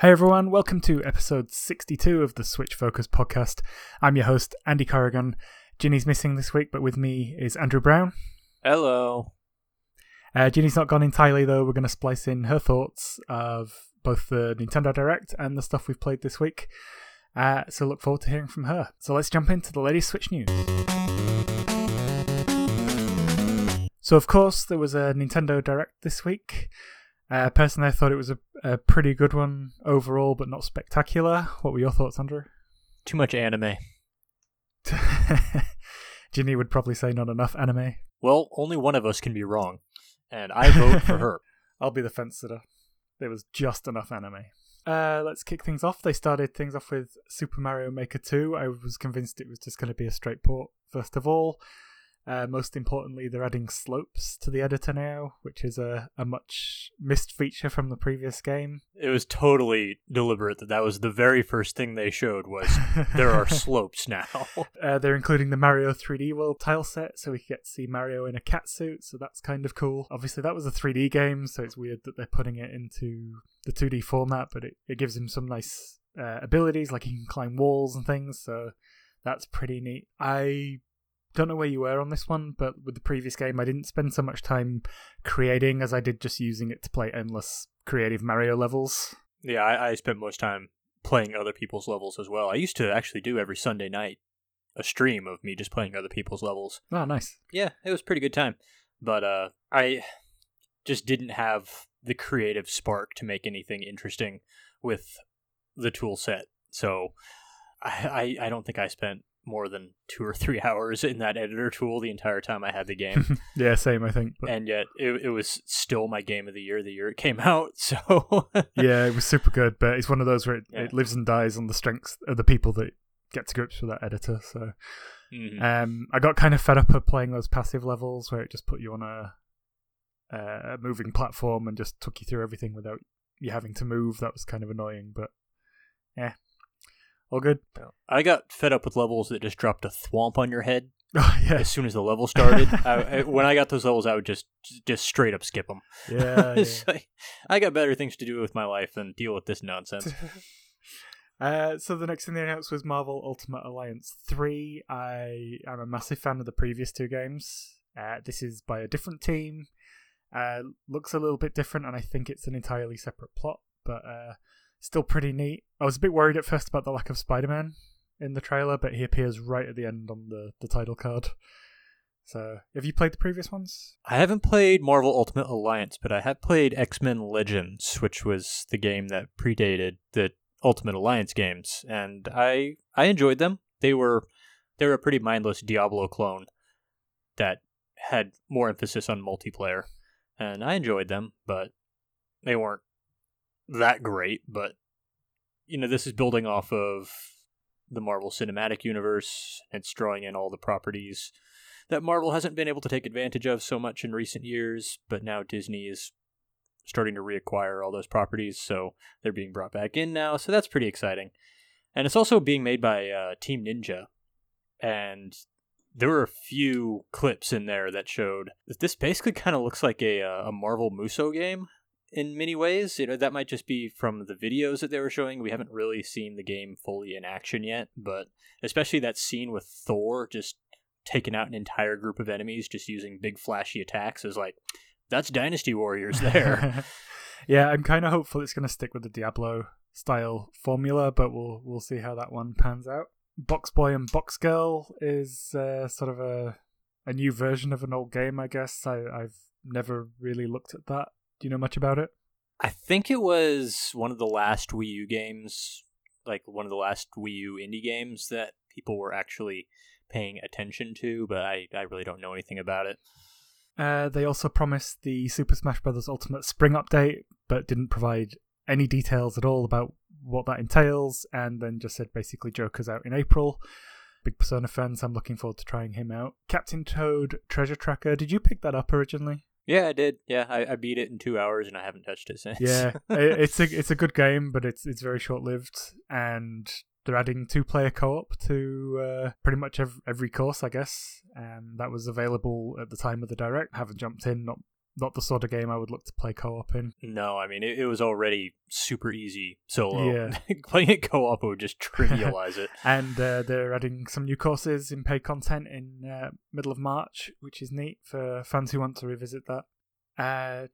Hey everyone, welcome to episode 62 of the Switch Focus podcast. I'm your host, Andy Corrigan. Ginny's missing this week, but with me is Andrew Brown. Hello. Uh, Ginny's not gone entirely though. We're going to splice in her thoughts of both the Nintendo Direct and the stuff we've played this week. Uh, so look forward to hearing from her. So let's jump into the latest Switch news. So of course there was a Nintendo Direct this week. Uh, personally, I thought it was a, a pretty good one overall, but not spectacular. What were your thoughts, Andrew? Too much anime. Ginny would probably say not enough anime. Well, only one of us can be wrong, and I vote for her. I'll be the fence sitter. There was just enough anime. Uh, let's kick things off. They started things off with Super Mario Maker 2. I was convinced it was just going to be a straight port, first of all. Uh, most importantly, they're adding slopes to the editor now, which is a, a much missed feature from the previous game. It was totally deliberate that that was the very first thing they showed was there are slopes now. Uh, they're including the Mario 3D World tile set, so we can get to see Mario in a cat suit, so that's kind of cool. Obviously, that was a 3D game, so it's weird that they're putting it into the 2D format, but it, it gives him some nice uh, abilities, like he can climb walls and things, so that's pretty neat. I don't know where you were on this one, but with the previous game, I didn't spend so much time creating as I did just using it to play endless creative Mario levels. Yeah, I, I spent most time playing other people's levels as well. I used to actually do every Sunday night a stream of me just playing other people's levels. Oh, nice. Yeah, it was a pretty good time. But uh, I just didn't have the creative spark to make anything interesting with the tool set. So I, I, I don't think I spent more than two or three hours in that editor tool the entire time I had the game. yeah, same, I think. But... And yet it, it was still my game of the year the year it came out. So yeah, it was super good, but it's one of those where it, yeah. it lives and dies on the strengths of the people that get to grips with that editor. So mm-hmm. um, I got kind of fed up of playing those passive levels where it just put you on a, a moving platform and just took you through everything without you having to move. That was kind of annoying, but yeah, all good. I got fed up with levels that just dropped a thwomp on your head. Oh, yeah. As soon as the level started, I, when I got those levels, I would just just straight up skip them. Yeah, yeah. like, I got better things to do with my life than deal with this nonsense. uh, so the next thing they announced was Marvel Ultimate Alliance three. I am a massive fan of the previous two games. Uh, this is by a different team. Uh, looks a little bit different, and I think it's an entirely separate plot. But uh, still pretty neat. I was a bit worried at first about the lack of Spider Man in the trailer, but he appears right at the end on the, the title card. So, have you played the previous ones? I haven't played Marvel Ultimate Alliance, but I have played X Men Legends, which was the game that predated the Ultimate Alliance games, and I I enjoyed them. They were they were a pretty mindless Diablo clone that had more emphasis on multiplayer, and I enjoyed them, but they weren't that great, but you know, this is building off of the Marvel Cinematic Universe. and It's drawing in all the properties that Marvel hasn't been able to take advantage of so much in recent years, but now Disney is starting to reacquire all those properties, so they're being brought back in now. So that's pretty exciting. And it's also being made by uh, Team Ninja, and there were a few clips in there that showed that this basically kind of looks like a uh, a Marvel Musou game in many ways. You know, that might just be from the videos that they were showing. We haven't really seen the game fully in action yet, but especially that scene with Thor just taking out an entire group of enemies just using big flashy attacks is like that's Dynasty Warriors there. yeah, I'm kind of hopeful it's going to stick with the Diablo style formula, but we'll we'll see how that one pans out. Box Boy and Box Girl is uh, sort of a a new version of an old game, I guess. I, I've never really looked at that do you know much about it? I think it was one of the last Wii U games, like one of the last Wii U indie games that people were actually paying attention to, but I, I really don't know anything about it. Uh, they also promised the Super Smash Bros. Ultimate Spring update, but didn't provide any details at all about what that entails, and then just said basically Joker's out in April. Big Persona fans, I'm looking forward to trying him out. Captain Toad Treasure Tracker, did you pick that up originally? Yeah, I did. Yeah, I, I beat it in two hours and I haven't touched it since. Yeah, it's a it's a good game, but it's it's very short lived, and they're adding two player co op to uh, pretty much every, every course, I guess. And that was available at the time of the direct. Haven't jumped in, not not the sort of game I would look to play co-op in. No, I mean it, it was already super easy solo. Yeah. Playing it co-op would just trivialize it. And uh, they're adding some new courses in paid content in uh, middle of March, which is neat for fans who want to revisit that. Uh,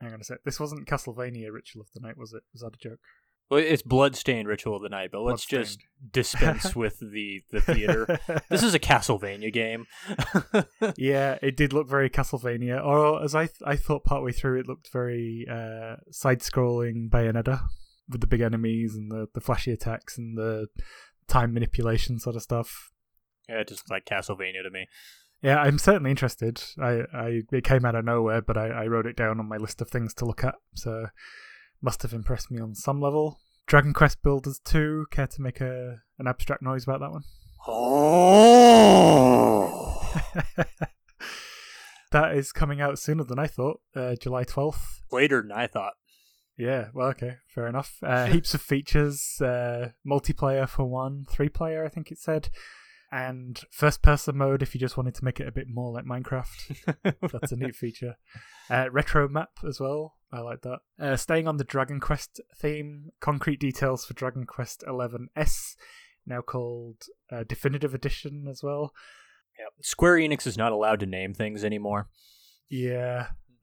hang on a sec. This wasn't Castlevania Ritual of the Night, was it? Was that a joke? Well, it's Bloodstained Ritual of the Night, but let's just dispense with the the theater. this is a Castlevania game. yeah, it did look very Castlevania, or as I th- I thought partway through, it looked very uh, side-scrolling Bayonetta with the big enemies and the the flashy attacks and the time manipulation sort of stuff. Yeah, it just looked like Castlevania to me. Yeah, I'm certainly interested. I, I it came out of nowhere, but I, I wrote it down on my list of things to look at. So must have impressed me on some level. Dragon Quest Builders 2, care to make a an abstract noise about that one? Oh! that is coming out sooner than I thought, uh, July 12th. Later than I thought. Yeah, well, okay, fair enough. Uh, heaps of features, uh, multiplayer for one, three player, I think it said, and first person mode if you just wanted to make it a bit more like Minecraft. That's a neat feature. Uh, retro map as well. I like that. Uh, staying on the Dragon Quest theme, concrete details for Dragon Quest XI S, now called uh, Definitive Edition as well. Yeah, Square Enix is not allowed to name things anymore. Yeah,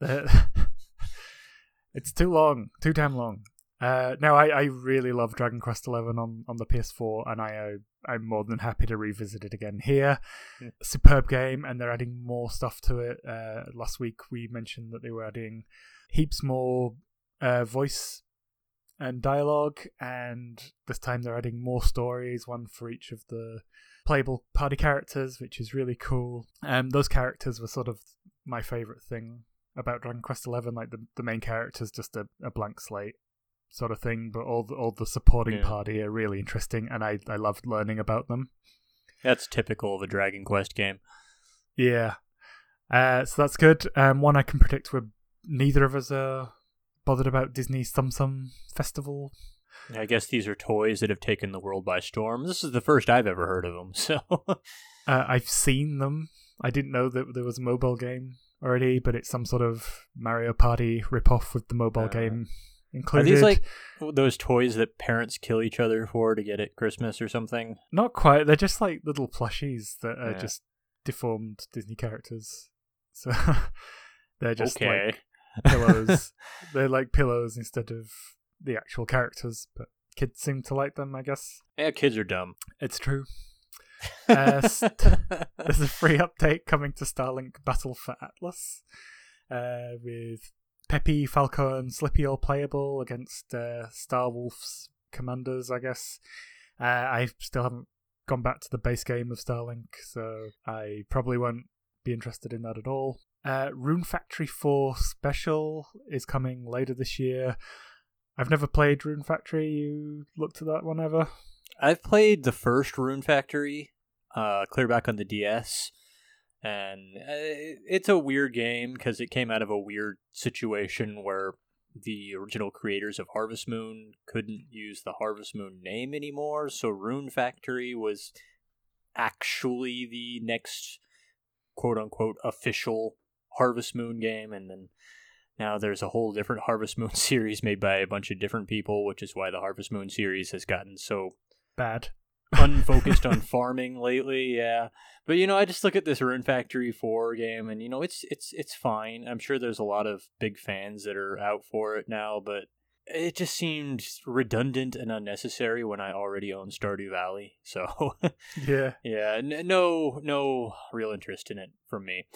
it's too long, too damn long. Uh, now I, I really love Dragon Quest XI on, on the PS4, and I uh, I'm more than happy to revisit it again here. Yeah. Superb game, and they're adding more stuff to it. Uh, last week we mentioned that they were adding heaps more uh, voice and dialogue, and this time they're adding more stories, one for each of the playable party characters, which is really cool. Um, those characters were sort of my favorite thing about Dragon Quest XI. Like the the main character's just a, a blank slate sort of thing, but all the, all the supporting Yeah. party are really interesting, and I I loved learning about them. That's typical of a Dragon Quest game. Yeah, uh, so that's good. Um, one I can predict where neither of us are bothered about Disney's Tsum Tsum Festival. I guess these are toys that have taken the world by storm. This is the first I've ever heard of them, so Uh, I've seen them. I didn't know that there was a mobile game already, but it's some sort of Mario Party ripoff with the mobile Uh, game included. are these like those toys that parents kill each other for to get at Christmas or something? Not quite. They're just like little plushies that are Yeah. just deformed Disney characters. So they're just okay. like pillows. they're like pillows instead of the actual characters, but kids seem to like them, I guess. yeah, kids are dumb. It's true. Uh, st- There's a free update coming to Starlink Battle for Atlas uh, with Peppy, Falco, and Slippy all playable against uh, Star Wolf's commanders, I guess. Uh, I still haven't gone back to the base game of Starlink, so I probably won't be interested in that at all. Uh, Rune Factory 4 Special is coming later this year. I've never played Rune Factory. You looked at that one ever? I've played the first Rune Factory, uh, clear back on the DS, and uh, it's a weird game because it came out of a weird situation where the original creators of Harvest Moon couldn't use the Harvest Moon name anymore, so Rune Factory was actually the next quote unquote official Harvest Moon game, and then now there's a whole different Harvest Moon series made by a bunch of different people, which is why the Harvest Moon series has gotten so Bad. unfocused on farming lately. Yeah, but you know, I just look at this Rune Factory Four game, and you know, it's it's it's fine. I'm sure there's a lot of big fans that are out for it now, but it just seemed redundant and unnecessary when I already own Stardew Valley. So Yeah. yeah, n- no no real interest in it from me.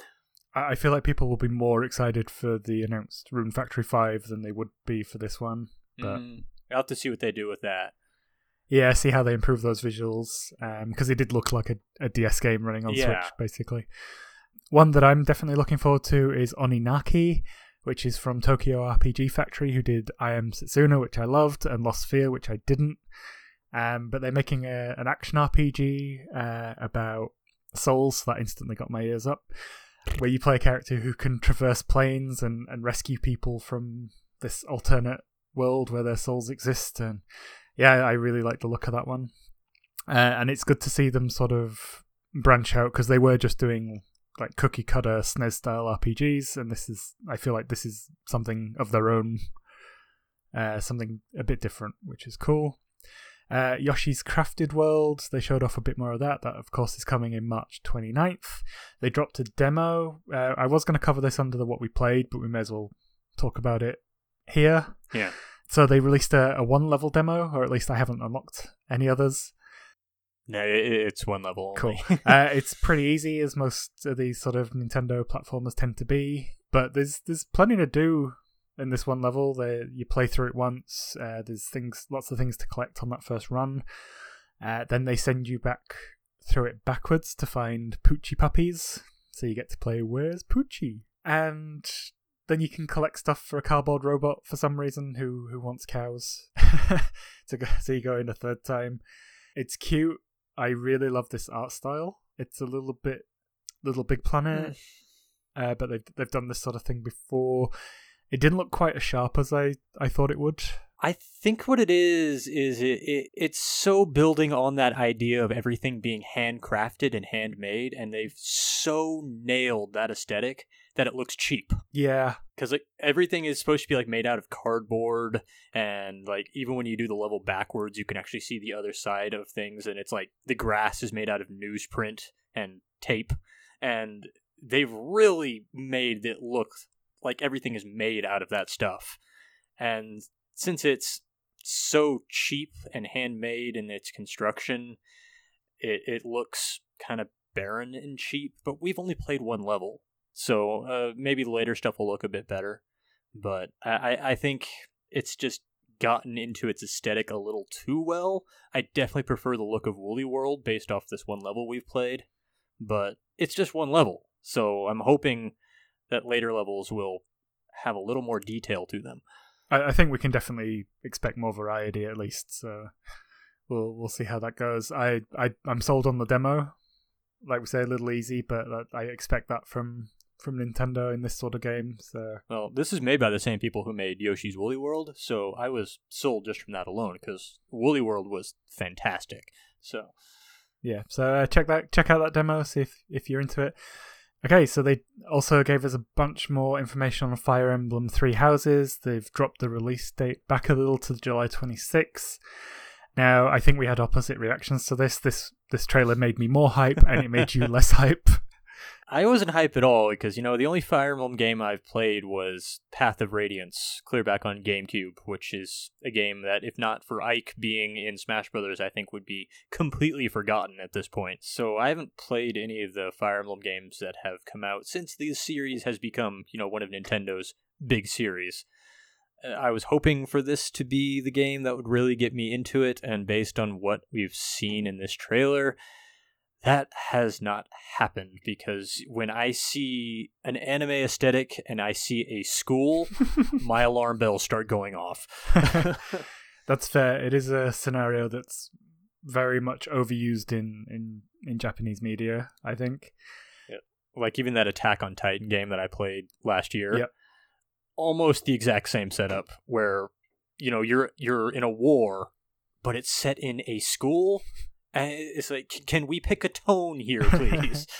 I feel like people will be more excited for the announced Rune Factory 5 than they would be for this one. But- Mm, I'll have to see what they do with that. Yeah, see how they improve those visuals because it did look like a, a DS game running on Yeah. Switch, basically. One that I'm definitely looking forward to is Oninaki, which is from Tokyo RPG Factory, who did I Am Setsuna, which I loved, and Lost Sphear, which I didn't. Um, but they're making a, an action RPG uh, about souls, so that instantly got my ears up, where you play a character who can traverse planes and, and rescue people from this alternate world where their souls exist. And yeah, I really like the look of that one. Uh, and it's good to see them sort of branch out because they were just doing like cookie cutter SNES style RPGs, and this is I feel like this is something of their own, uh, something a bit different, which is cool. Uh, Yoshi's Crafted World, they showed off a bit more of that. That, of course, is coming in March 29th. They dropped a demo. Uh, I was going to cover this under the what we played, but we may as well talk about it here. Yeah. So they released a, a one level demo, or at least I haven't unlocked any others. No, it, it's one level. Cool. uh, it's pretty easy, as most of these sort of Nintendo platformers tend to be. But there's there's plenty to do in this one level. There, you play through it once. Uh, there's things, lots of things to collect on that first run. Uh, then they send you back through it backwards to find Poochy puppies. So you get to play Where's Poochy? And then you can collect stuff for a cardboard robot for some reason who who wants cows. so, go, so you go in a third time. It's cute. I really love this art style. It's a little bit Little Big Planet, uh, but they've they've done this sort of thing before. It didn't look quite as sharp as I, I thought it would. I think what it is is it, it it's so building on that idea of everything being handcrafted and handmade, and they've so nailed that aesthetic that it looks cheap. Yeah, Because like everything is supposed to be like made out of cardboard, and like even when you do the level backwards, you can actually see the other side of things, and it's like the grass is made out of newsprint and tape, and they've really made it look like everything is made out of that stuff. And since it's so cheap and handmade in its construction, it, it looks kind of barren and cheap. But we've only played one level, so uh, maybe the later stuff will look a bit better. But I, I- think it's just gotten into its aesthetic a little too well. I definitely prefer the look of Woolly World based off this one level we've played, but it's just one level. So I'm hoping that later levels will have a little more detail to them. I, I think we can definitely expect more variety at least. So we'll we'll see how that goes. I I I'm sold on the demo. Like we say, a little easy, but uh, I expect that from from Nintendo in this sort of game. So Well, this is made by the same people who made Yoshi's Woolly World, so I was sold just from that alone because Woolly World was fantastic. So yeah, so uh, check that check out that demo. See if if you're into it. Okay, so they also gave us a bunch more information on Fire Emblem Three Houses. They've dropped the release date back a little to July 26th. Now, I think we had opposite reactions to this. This this trailer made me more hype, and it made you less hype. I wasn't hype at all because you know the only Fire Emblem game I've played was Path of Radiance, clear back on GameCube, which is a game that, if not for Ike being in Smash Brothers, I think would be completely forgotten at this point. So I haven't played any of the Fire Emblem games that have come out since this series has become, you know, one of Nintendo's big series. Uh, I was hoping for this to be the game that would really get me into it, and based on what we've seen in this trailer, that has not happened because when I see an anime aesthetic and I see a school, my alarm bells start going off. That's fair. It is a scenario that's very much overused in in in Japanese media. I think. like even that Attack on Titan game that I played last year, Yep. almost the exact same setup where you know you're you're in a war, but it's set in a school. And it's like, can we pick a tone here, please?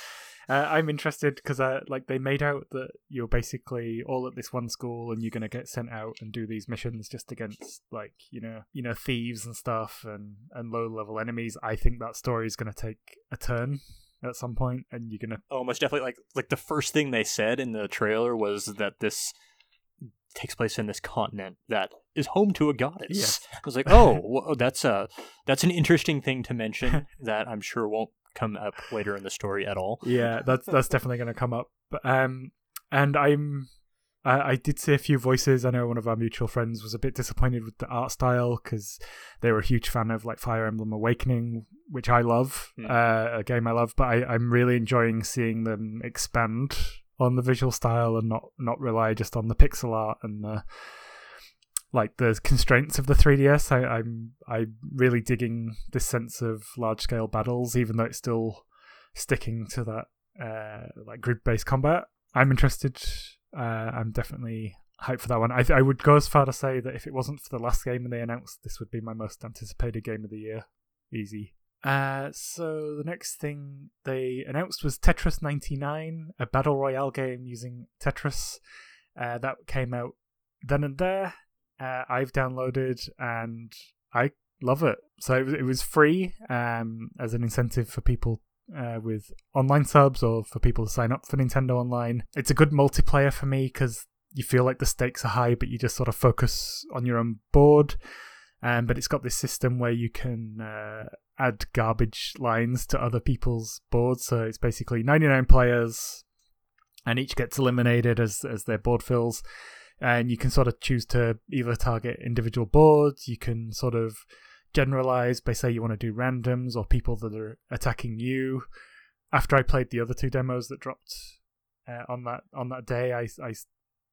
Uh, I'm interested because uh, like they made out that you're basically all at this one school and you're gonna get sent out and do these missions just against like you know you know thieves and stuff and and low level enemies. I think that story is gonna take a turn at some point and you're gonna oh, most definitely. Like like the first thing they said in the trailer was that this takes place in this continent that is home to a goddess. Yes. I was like, oh, wh- that's a that's an interesting thing to mention that I'm sure won't come up later in the story at all. yeah that's that's definitely gonna come up. Um, and I'm. I I did see a few voices. I know one of our mutual friends was a bit disappointed with the art style because they were a huge fan of like Fire Emblem Awakening, which I love, Hmm. uh, a game I love. But I, I'm really enjoying seeing them expand on the visual style and not not rely just on the pixel art and the like the constraints of the 3ds. I, I'm I'm really digging this sense of large scale battles, even though it's still sticking to that uh, like grid based combat. I'm interested. Uh, I'm definitely hyped for that one. I, I would go as far to say that if it wasn't for the last game and they announced this would be my most anticipated game of the year, easy. Uh, so the next thing they announced was Tetris 99, a battle royale game using Tetris. Uh, that came out then and there. Uh, I've downloaded and I love it. So it was, it was free um, as an incentive for people uh, with online subs or for people to sign up for Nintendo Online. It's a good multiplayer for me because you feel like the stakes are high, but you just sort of focus on your own board. Um, but it's got this system where you can uh, add garbage lines to other people's boards. So it's basically 99 players, and each gets eliminated as as their board fills. And you can sort of choose to either target individual boards. You can sort of generalize by say you want to do randoms or people that are attacking you. After I played the other two demos that dropped uh, on that on that day, I I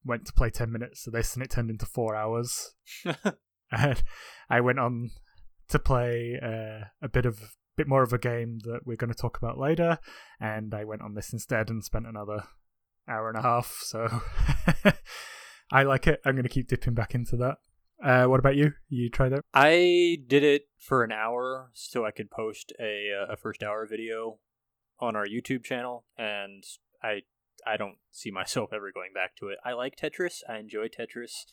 went to play ten minutes of this and it turned into four hours. and I went on to play uh, a bit of bit more of a game that we're going to talk about later, and I went on this instead and spent another hour and a half. So I like it. I'm going to keep dipping back into that. Uh, what about you? You tried it? I did it for an hour so I could post a uh, a first hour video on our YouTube channel, and I I don't see myself ever going back to it. I like Tetris. I enjoy Tetris.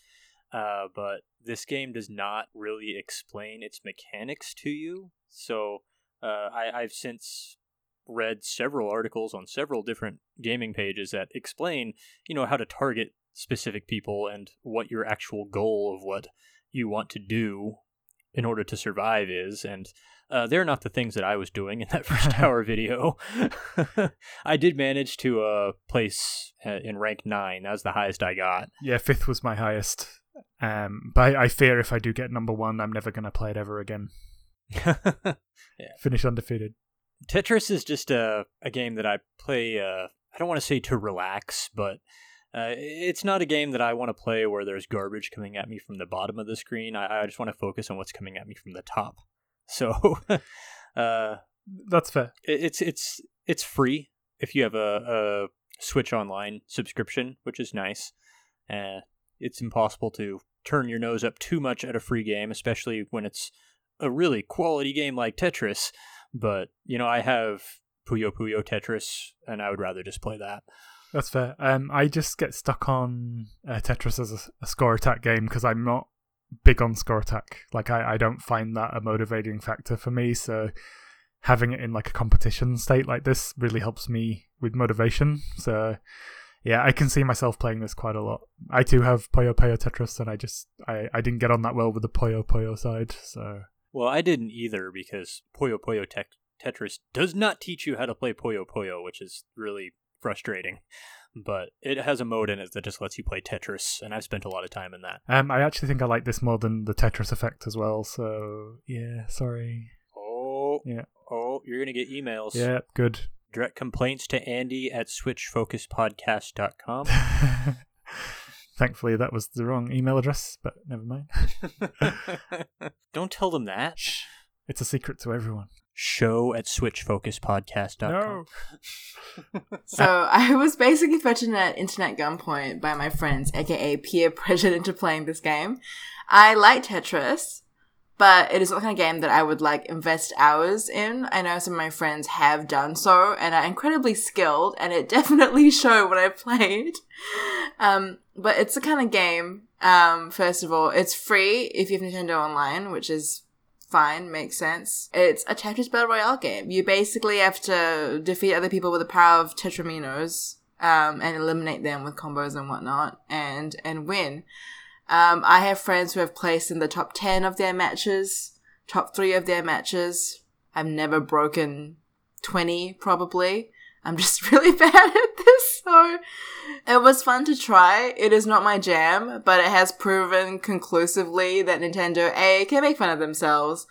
Uh, but this game does not really explain its mechanics to you. So uh, I, I've since read several articles on several different gaming pages that explain, you know, how to target specific people and what your actual goal of what you want to do in order to survive is. And uh, they're not the things that I was doing in that first hour video. I did manage to uh, place uh, in rank nine. That was the highest I got. Yeah, fifth was my highest. Um, but I, I fear if I do get number one, I'm never going to play it ever again. yeah. Finish undefeated. Tetris is just a, a game that I play, uh, I don't want to say to relax, but uh, it's not a game that I want to play where there's garbage coming at me from the bottom of the screen. I, I just want to focus on what's coming at me from the top. So, uh, that's fair. It, it's it's it's free if you have a, a Switch Online subscription, which is nice. Uh, it's impossible to turn your nose up too much at a free game, especially when it's a really quality game like Tetris. But you know, I have Puyo Puyo Tetris, and I would rather just play that. That's fair. Um, I just get stuck on uh, Tetris as a, a score attack game because I'm not big on score attack. Like I, I don't find that a motivating factor for me. So having it in like a competition state like this really helps me with motivation. So yeah, I can see myself playing this quite a lot. I too have Puyo Puyo Tetris, and I just I, I didn't get on that well with the Puyo Puyo side. So well, I didn't either because Puyo Puyo te- Tetris does not teach you how to play Puyo Puyo, which is really frustrating. But it has a mode in it that just lets you play Tetris, and I've spent a lot of time in that. Um, I actually think I like this more than the Tetris effect as well. So yeah, sorry. Oh yeah. Oh, you're gonna get emails. Yeah, good. Direct complaints to Andy at switchfocuspodcast.com. Thankfully, that was the wrong email address, but never mind. Don't tell them that. Shh. It's a secret to everyone show at switchfocuspodcast.com. No. so I was basically threatened at internet gunpoint by my friends, aka peer pressured into playing this game. I like Tetris, but it is not the kind of game that I would like invest hours in. I know some of my friends have done so and are incredibly skilled, and it definitely showed when I played. Um, but it's the kind of game. Um, first of all, it's free if you have Nintendo Online, which is fine, makes sense. It's a Tetris Battle Royale game. You basically have to defeat other people with the power of Tetriminos, um, and eliminate them with combos and whatnot, and and win. Um, I have friends who have placed in the top ten of their matches, top three of their matches. I've never broken twenty, probably. I'm just really bad at this, so it was fun to try. It is not my jam, but it has proven conclusively that Nintendo A can make fun of themselves,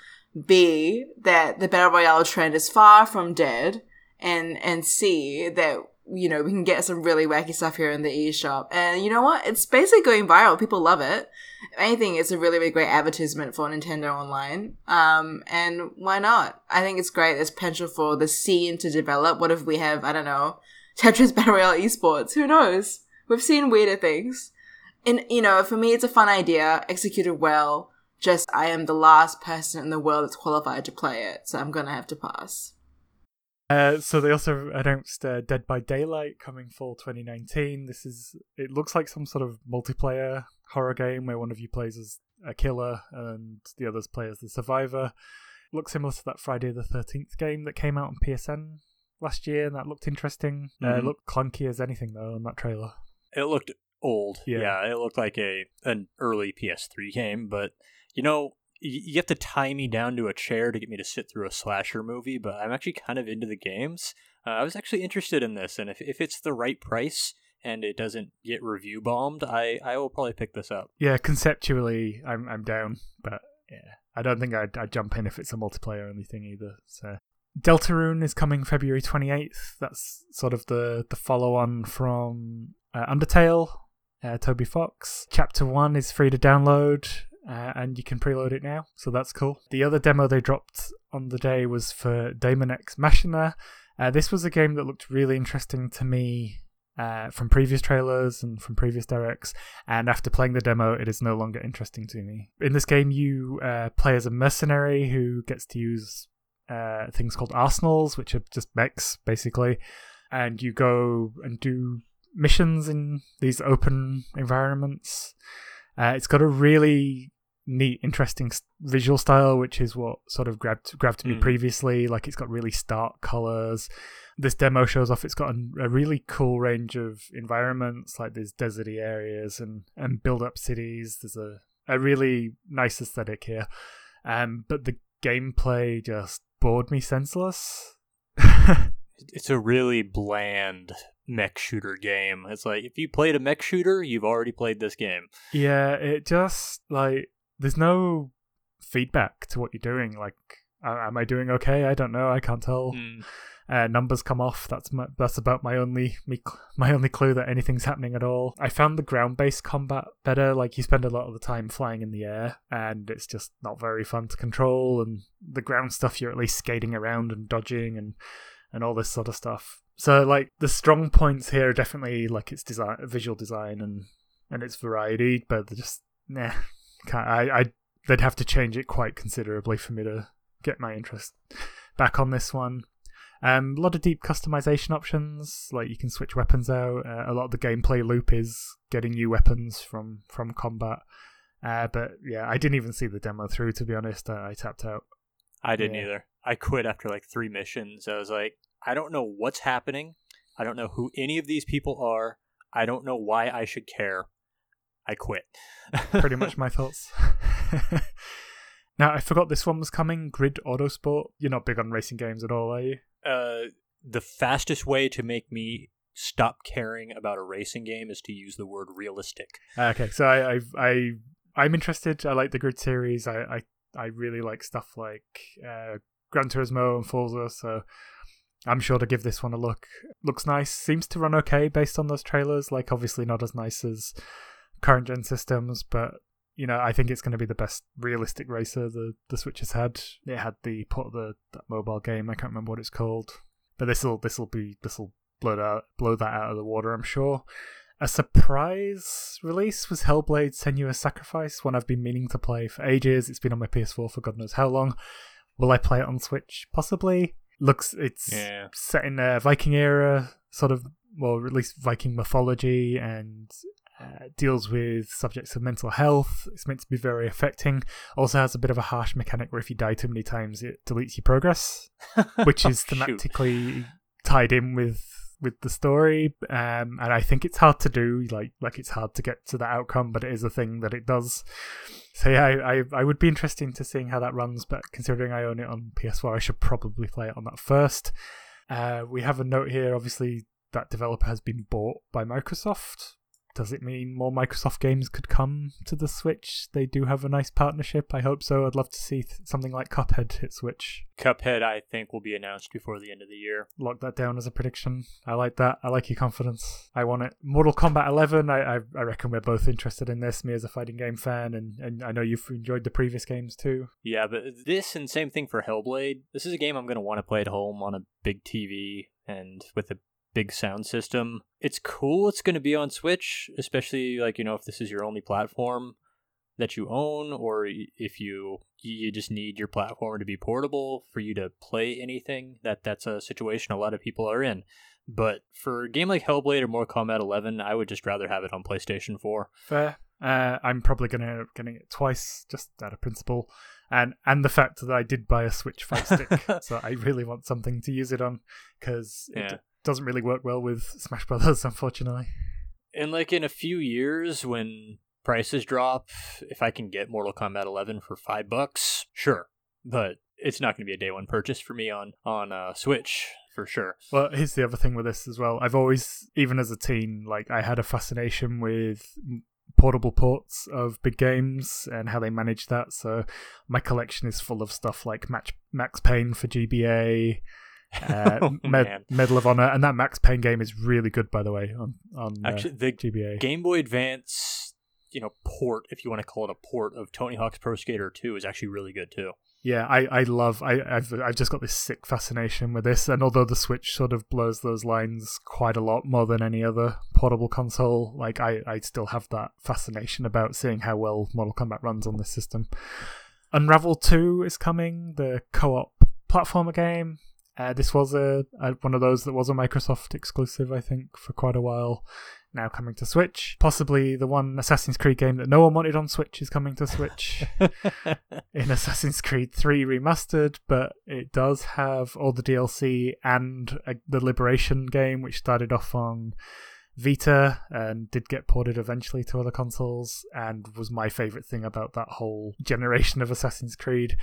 B that the battle royale trend is far from dead, and and C that you know we can get some really wacky stuff here in the eShop. And you know what? It's basically going viral. People love it. If anything, it's a really really great advertisement for Nintendo Online. Um, and why not? I think it's great. There's potential for the scene to develop. What if we have I don't know Tetris Battle Royale esports. Who knows? We've seen weirder things. And, you know, for me, it's a fun idea, executed well. Just I am the last person in the world that's qualified to play it, so I'm gonna have to pass. Uh, so they also announced uh, Dead by Daylight coming fall 2019. This is it looks like some sort of multiplayer horror game where one of you plays as a killer and the others play as the survivor. Looks similar to that Friday the 13th game that came out on PSN last year, and that looked interesting. Uh, Mhm. it looked clunky as anything though on that trailer. It looked old. Yeah. Yeah. it looked like a an early PS3 game, but you know, you have to tie me down to a chair to get me to sit through a slasher movie, but I'm actually kind of into the games. Uh, I was actually interested in this, and if, if it's the right price and it doesn't get review bombed, I, I will probably pick this up. Yeah, conceptually, I'm I'm down, but yeah, I don't think I'd, I'd jump in if it's a multiplayer only thing either. So, Deltarune is coming February 28th. That's sort of the the follow on from uh, Undertale, uh, Toby Fox. Chapter one is free to download. Uh, and you can preload it now, so that's cool. The other demo they dropped on the day was for Daemon X Machina. Uh, this was a game that looked really interesting to me uh, from previous trailers and from previous directs and after playing the demo, it is no longer interesting to me. In this game, you uh, play as a mercenary who gets to use uh, things called arsenals, which are just mechs, basically, and you go and do missions in these open environments. Uh, it's got a really neat, interesting visual style, which is what sort of grabbed grabbed me Mm. previously. Like it's got really stark colors. This demo shows off. It's got a, a really cool range of environments, like there's deserty areas and and build up cities. There's a a really nice aesthetic here, um, but the gameplay just bored me senseless. It's a really bland mech shooter game. It's like if you played a mech shooter, you've already played this game. Yeah, it just like there's no feedback to what you're doing. Like, am I doing okay? I don't know. I can't tell. Mm. Uh, numbers come off. That's my, that's about my only me, my only clue that anything's happening at all. I found the ground based combat better. Like you spend a lot of the time flying in the air, and it's just not very fun to control. And the ground stuff, you're at least skating around and dodging and and all this sort of stuff. So like the strong points here are definitely like its design, visual design, and and its variety, but they're just nah. Can't, I I they'd have to change it quite considerably for me to get my interest back on this one. Um, a lot of deep customization options, like you can switch weapons out. Uh, a lot of the gameplay loop is getting new weapons from from combat. Uh, but yeah, I didn't even see the demo through. To be honest, uh, I tapped out. I didn't Yeah. either. I quit after like three missions. I was like, I don't know what's happening. I don't know who any of these people are. I don't know why I should care. I quit. Pretty much my thoughts. now I forgot this one was coming. Grid Autosport. You're not big on racing games at all, are you? uh, the fastest way to make me stop caring about a racing game is to use the word realistic. Uh, Okay, so I, I, I, I'm interested. I like the Grid series. I, I, I really like stuff like uh, Gran Turismo and Forza. So I'm sure to give this one a look. Looks nice. Seems to run okay based on those trailers. Like obviously not as nice as current gen systems, but you know I think it's going to be the best realistic racer the the Switch has had. It had the put the that mobile game. I can't remember what it's called, but this will this will be this will blow that blow that out of the water. I'm sure. A surprise release was Hellblade Senua's Sacrifice, one I've been meaning to play for ages. It's been on my PS4 for God knows how long. Will I play it on Switch? Possibly. Looks it's Yeah. set in a Viking era, sort of, well, at least Viking mythology, and uh, deals with subjects of mental health. It's meant to be very affecting. Also has a bit of a harsh mechanic where if you die too many times, it deletes your progress which is Oh, thematically tied in with with the story um and i think it's hard to do like like it's hard to get to that outcome but it is a thing that it does. So yeah i i, I would be interested to seeing how that runs but considering i own it on ps4 i should probably play it on that first. Uh we have a note here obviously that developer has been bought by microsoft does it mean more Microsoft games could come to the Switch? They do have a nice partnership. I hope so. I'd love to see th- something like Cuphead hit Switch. Cuphead, I think, will be announced before the end of the year. lock that down as a prediction. I like that. I like your confidence. I want it. Mortal Kombat 11. I I, I reckon we're both interested in this. Me as a fighting game fan, and, and I know you've enjoyed the previous games too. Yeah, but this and same thing for Hellblade. This is a game I'm going to want to play at home on a big TV and with a big sound system. It's cool it's going to be on Switch, especially like, you know, if this is your only platform. that you own, or if you you just need your platform to be portable for you to play anything, that that's a situation a lot of people are in. But for a game like Hellblade or Mortal Kombat 11, I would just rather have it on PlayStation 4. Fair. Uh, I'm probably going to end up getting it twice, just out of principle, and and the fact that I did buy a Switch Fight Stick, so I really want something to use it on because it Yeah. Doesn't really work well with Smash Brothers, unfortunately. And like in a few years, when prices drop, if I can get Mortal Kombat 11 for five bucks, sure. But it's not going to be a day one purchase for me on on uh, Switch for sure. Well, here's the other thing with this as well. I've always, even as a teen, like I had a fascination with portable ports of big games and how they manage that. So my collection is full of stuff like Match, Max Payne for GBA, uh, Oh, Med- Medal of Honor, and that Max Payne game is really good, by the way, on on uh, Actually, the GBA. Game Boy Advance, you know, port, if you want to call it a port of Tony Hawk's Pro Skater 2 is actually really good too. Yeah, I, I love I I've I've just got this sick fascination with this, and although the Switch sort of blurs those lines quite a lot more than any other portable console, like I I still have that fascination about seeing how well Mortal Kombat runs on this system. Unravel Two is coming, the co-op platformer game. Uh, this was a, a one of those that was a Microsoft exclusive, I think, for quite a while. Now coming to Switch. Possibly the one Assassin's Creed game that no one wanted on Switch is coming to Switch in Assassin's Creed 3 Remastered, but it does have all the DLC and uh, the Liberation game, which started off on Vita and did get ported eventually to other consoles, and was my favorite thing about that whole generation of Assassin's Creed.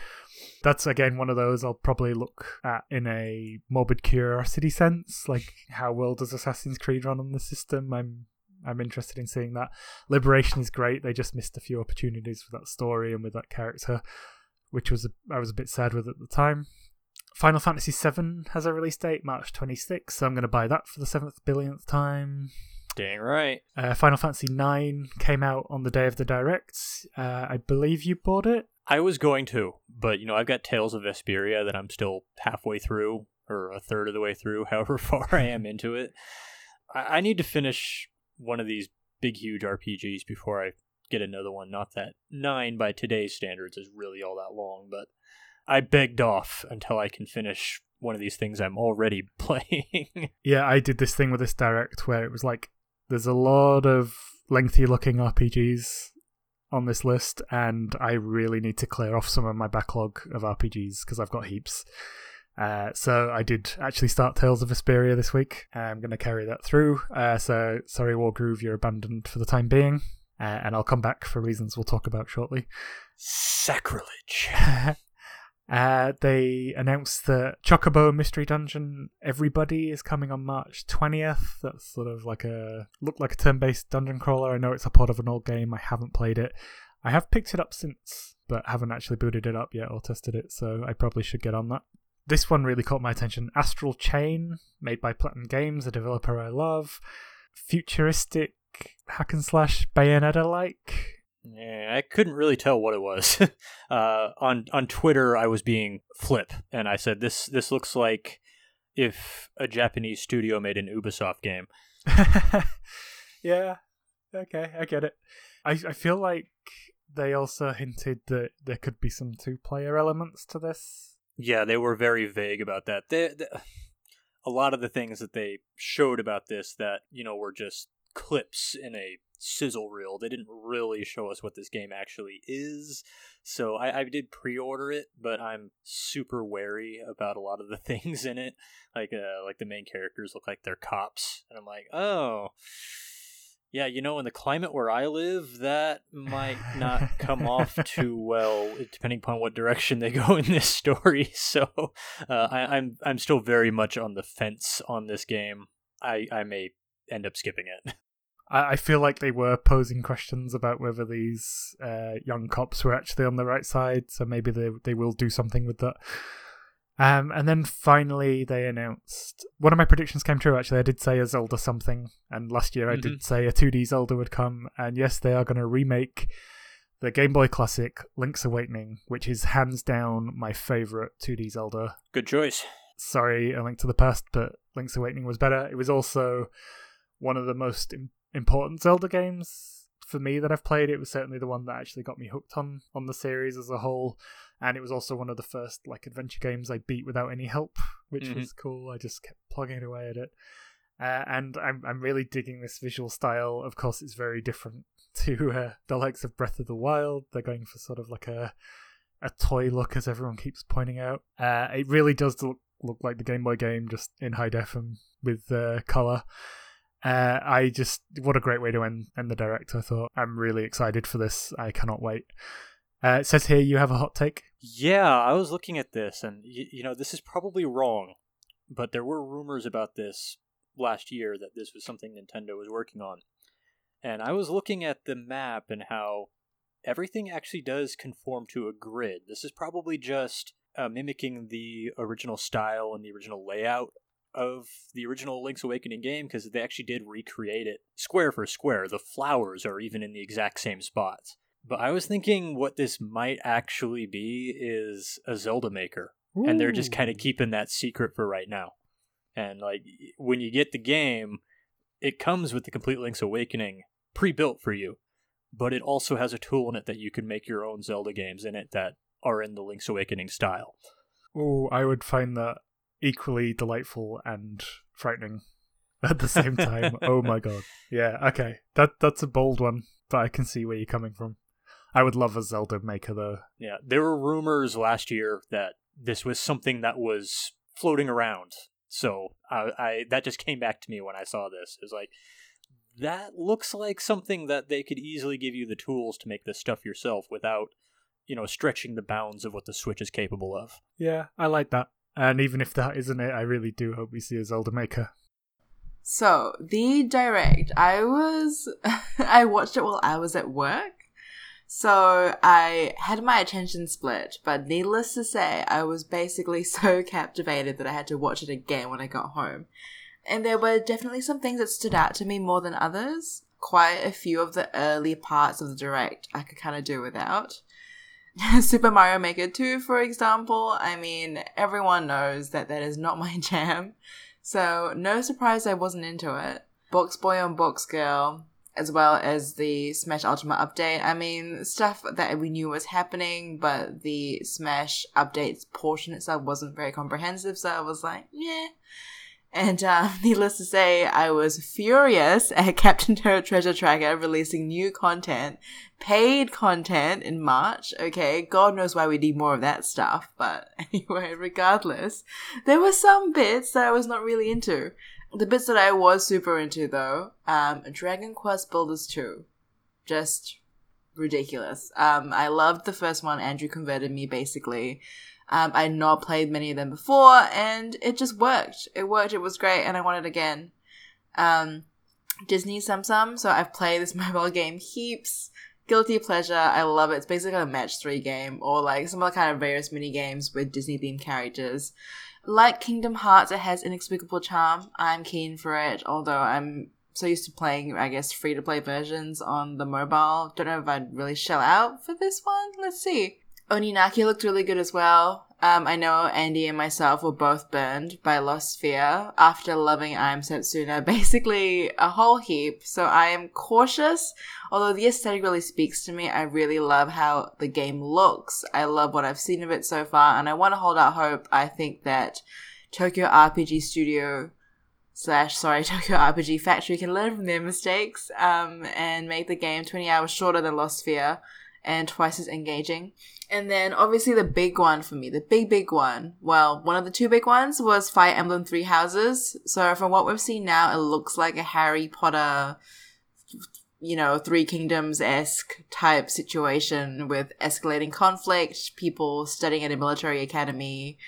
That's again one of those I'll probably look at in a morbid curiosity sense, like how well does Assassin's Creed run on the system? I'm I'm interested in seeing that. Liberation is great. They just missed a few opportunities with that story and with that character, which was a, I was a bit sad with at the time. Final Fantasy VII has a release date, March 26th, so I'm going to buy that for the seventh billionth time. Dang right. Uh, Final Fantasy IX came out on the day of the direct. Uh, I believe you bought it. I was going to, but you know, I've got Tales of Vesperia that I'm still halfway through, or a third of the way through, however far I am into it. I, I need to finish one of these big, huge RPGs before I get another one. Not that nine by today's standards is really all that long, but I begged off until I can finish one of these things I'm already playing. Yeah, I did this thing with this direct where it was like there's a lot of lengthy looking RPGs on this list, and I really need to clear off some of my backlog of RPGs because I've got heaps. Uh, so I did actually start Tales of Vesperia this week. I'm going to carry that through. Uh, so sorry, Wargroove, you're abandoned for the time being, uh, and I'll come back for reasons we'll talk about shortly. Sacrilege. Uh, they announced that Chocobo Mystery Dungeon Everybody is coming on March 20th. That's sort of like a look like a turn-based dungeon crawler. I know it's a part of an old game. I haven't played it. I have picked it up since, but haven't actually booted it up yet or tested it, so I probably should get on that. This one really caught my attention. Astral Chain, made by Platinum Games, a developer I love. Futuristic hack and slash Bayonetta like. Yeah, I couldn't really tell what it was. uh, on on Twitter, I was being flip, and I said this this looks like if a Japanese studio made an Ubisoft game. yeah. Okay, I get it. I I feel like they also hinted that there could be some two player elements to this. Yeah, they were very vague about that. They, they, a lot of the things that they showed about this that you know were just clips in a sizzle reel. They didn't really show us what this game actually is. So I, I did pre-order it, but I'm super wary about a lot of the things in it. Like uh, like the main characters look like they're cops, and I'm like, oh. Yeah, you know, in the climate where I live, that might not come off too well, depending upon what direction they go in this story. So, uh, I, I'm I'm still very much on the fence on this game. I I may end up skipping it. I, I feel like they were posing questions about whether these uh, young cops were actually on the right side, so maybe they they will do something with that. Um, and then finally, they announced one of my predictions came true. Actually, I did say a Zelda something, and last year I did say a 2D Zelda would come. And yes, they are going to remake the Game Boy Classic Link's Awakening, which is hands down my favorite 2D Zelda. Good choice. Sorry, A Link to the Past, but Link's Awakening was better. It was also one of the most important Zelda games for me that I've played. It was certainly the one that actually got me hooked on on the series as a whole, and it was also one of the first like adventure games I beat without any help, which Mhm. was cool. I just kept plugging away at it, uh, and I'm I'm really digging this visual style. Of course, it's very different to uh, the likes of Breath of the Wild. They're going for sort of like a a toy look, as everyone keeps pointing out. Uh, it really does look look like the Game Boy game, just in high def and with uh, color. Uh, I just what a great way to end end the direct. I thought I'm really excited for this. I cannot wait. Uh, it says here you have a hot take. Yeah, I was looking at this, and y- you know, this is probably wrong, but there were rumors about this last year that this was something Nintendo was working on. And I was looking at the map and how everything actually does conform to a grid. This is probably just uh, mimicking the original style and the original layout of the original Link's Awakening game because they actually did recreate it square for square. The flowers are even in the exact same spots. But I was thinking what this might actually be is a Zelda maker. And they're just kind of keeping that secret for right now. And like when you get the game, it comes with the complete Link's Awakening pre-built for you, but it also has a tool in it that you can make your own Zelda games in it that are in the Link's Awakening style. Oh, I would find that equally delightful and frightening at the same time. oh my god. Yeah, okay. That that's a bold one, but I can see where you're coming from. I would love a Zelda maker though. Yeah, there were rumors last year that this was something that was floating around. So I, I that just came back to me when I saw this. It was like that looks like something that they could easily give you the tools to make this stuff yourself without, you know, stretching the bounds of what the Switch is capable of. Yeah, I like that. And even if that isn't it, I really do hope we see a Zelda maker. So the direct, I was, I watched it while I was at work. So I had my attention split, but needless to say, I was basically so captivated that I had to watch it again when I got home. And there were definitely some things that stood out to me more than others. Quite a few of the early parts of the direct I could kind of do without. Super Mario Maker 2, for example, I mean, everyone knows that that is not my jam. So, no surprise I wasn't into it. Box Boy on Box Girl, as well as the Smash Ultimate update. I mean, stuff that we knew was happening, but the Smash updates portion itself wasn't very comprehensive, so I was like, yeah. And uh, needless to say, I was furious at Captain Toad Treasure Tracker releasing new content, paid content in March. Okay, God knows why we need more of that stuff. But anyway, regardless, there were some bits that I was not really into. The bits that I was super into, though, um, Dragon Quest Builders 2. Just ridiculous. Um, I loved the first one. Andrew converted me, basically. Um, I'd not played many of them before, and it just worked. It worked. It was great, and I want it again. Um, Disney Tsum Tsum. So I've played this mobile game heaps. Guilty pleasure. I love it. It's basically a match three game, or like some other kind of various mini games with Disney themed characters. Like Kingdom Hearts, it has inexplicable charm. I'm keen for it, although I'm so used to playing, I guess, free to play versions on the mobile. Don't know if I'd really shell out for this one. Let's see. Oninaki looked really good as well. Um, I know Andy and myself were both burned by Lost Sphear after loving I Am Setsuna basically a whole heap. So I am cautious, although the aesthetic really speaks to me. I really love how the game looks. I love what I've seen of it so far, and I want to hold out hope. I think that Tokyo RPG Studio slash sorry Tokyo RPG Factory can learn from their mistakes um, and make the game 20 hours shorter than Lost Sphear and twice as engaging. And then obviously the big one for me, the big big one. Well, one of the two big ones was Fire Emblem Three Houses. So from what we've seen now, it looks like a Harry Potter, you know, Three Kingdoms esque type situation with escalating conflict, people studying at a military academy,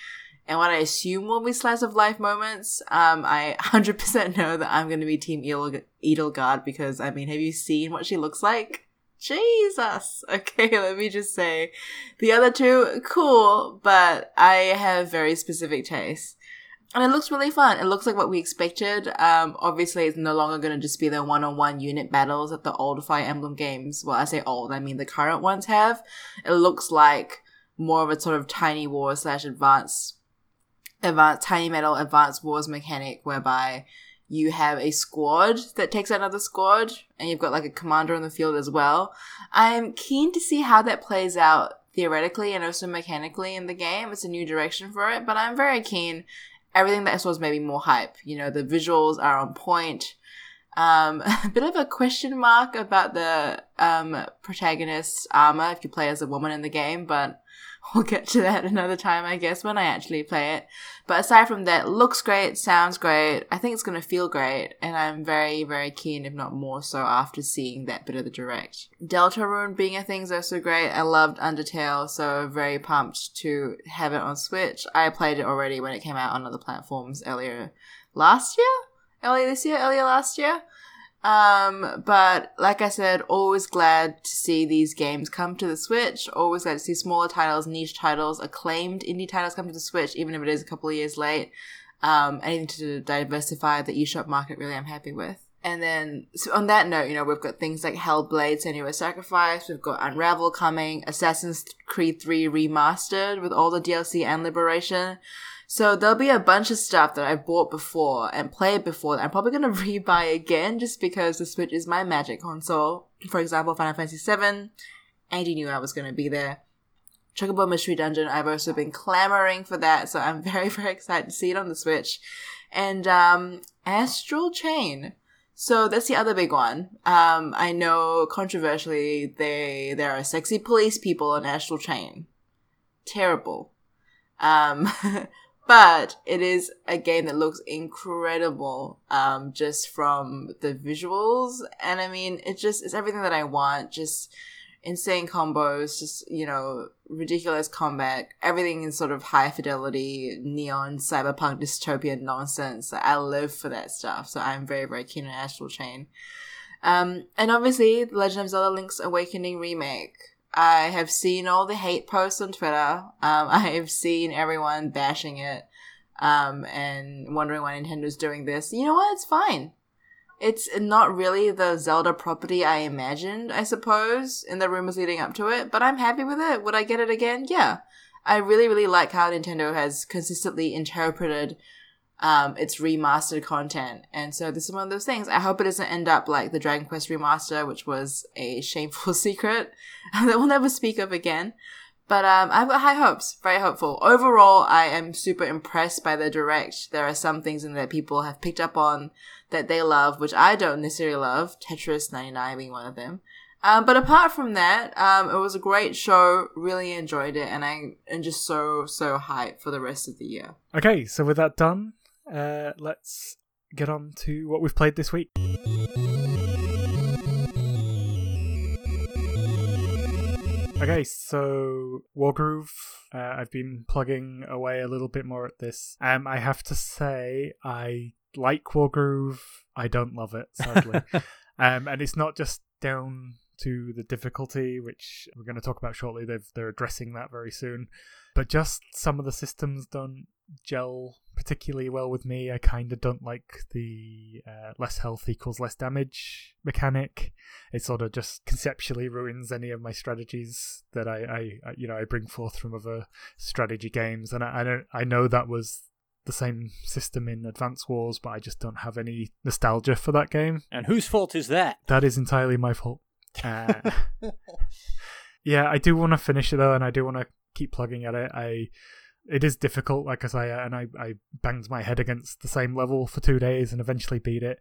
and what I assume will be slice of life moments. Um, I 100% know that I'm going to be Team Edel- Edelgard because I mean, have you seen what she looks like? Jesus. Okay, let me just say. The other two, cool, but I have very specific tastes. And it looks really fun. It looks like what we expected. Um, obviously, it's no longer going to just be the one-on-one unit battles that the old Fire Emblem games. Well, I say old, I mean the current ones have. It looks like more of a sort of tiny war slash advanced, advanced tiny metal advanced wars mechanic, whereby you have a squad that takes out another squad, and you've got like a commander on the field as well. I'm keen to see how that plays out theoretically and also mechanically in the game. It's a new direction for it, but I'm very keen. Everything that I saw is maybe more hype. You know, the visuals are on point. Um, a bit of a question mark about the um, protagonist's armor if you play as a woman in the game, but we'll get to that another time, I guess, when I actually play it. But aside from that, looks great, sounds great. I think it's going to feel great, and I'm very, very keen, if not more so, after seeing that bit of the direct. Deltarune being a thing is also great. I loved Undertale, so very pumped to have it on Switch. I played it already when it came out on other platforms earlier last year? Earlier this year? Earlier last year? Um, but like I said, always glad to see these games come to the Switch. Always glad to see smaller titles, niche titles, acclaimed indie titles come to the Switch, even if it is a couple of years late. Um, anything to diversify the eShop market, really, I'm happy with. And then, so on that note, you know, we've got things like Hellblade, Senua's Sacrifice, we've got Unravel coming, Assassin's Creed 3 Remastered with all the DLC and Liberation. So there'll be a bunch of stuff that I've bought before and played before that I'm probably going to rebuy again just because the Switch is my magic console. For example, Final Fantasy VII. Andy knew I was going to be there. Chocobo Mystery Dungeon, I've also been clamoring for that, so I'm very, very excited to see it on the Switch. And um, Astral Chain. So that's the other big one. Um, I know controversially they there are sexy police people on Astral Chain. Terrible. Um, but it is a game that looks incredible um, just from the visuals. And i mean it just it's everything that i want. Just insane combos just you know ridiculous combat everything in sort of high fidelity neon cyberpunk dystopian nonsense. I live for that stuff. So i'm very very keen on astral chain. Um, and obviously legend of zelda link's awakening remake I have seen all the hate posts on Twitter. Um, I have seen everyone bashing it um, and wondering why Nintendo's doing this. You know what? It's fine. It's not really the Zelda property I imagined, I suppose, in the rumors leading up to it, but I'm happy with it. Would I get it again? Yeah. I really, really like how Nintendo has consistently interpreted um, its remastered content. And so this is one of those things. I hope it doesn't end up like the Dragon Quest remaster, which was a shameful secret that we'll never speak of again. But um, I've got high hopes, very hopeful. Overall, I am super impressed by the direct. There are some things in there people have picked up on that they love, which I don't necessarily love. Tetris 99 being one of them. Um, but apart from that, um, it was a great show. Really enjoyed it, and I am just so so hyped for the rest of the year. Okay, so with that done, uh, let's get on to what we've played this week. Okay, so Wargroove, uh, I've been plugging away a little bit more at this. Um, I have to say, I like Wargroove. I don't love it, sadly. um, and it's not just down to the difficulty, which we're going to talk about shortly. They've they're addressing that very soon, but just some of the systems don't gel particularly well with me. I kind of don't like the uh, less health equals less damage mechanic. It sort of just conceptually ruins any of my strategies that I, I, you know I bring forth from other strategy games, and I, I don't I know that was the same system in Advance Wars, but I just don't have any nostalgia for that game. And whose fault is that? That is entirely my fault. Uh, yeah, I do want to finish it though, and I do want to keep plugging at it. I it is difficult, like I say, and I, I banged my head against the same level for two days and eventually beat it.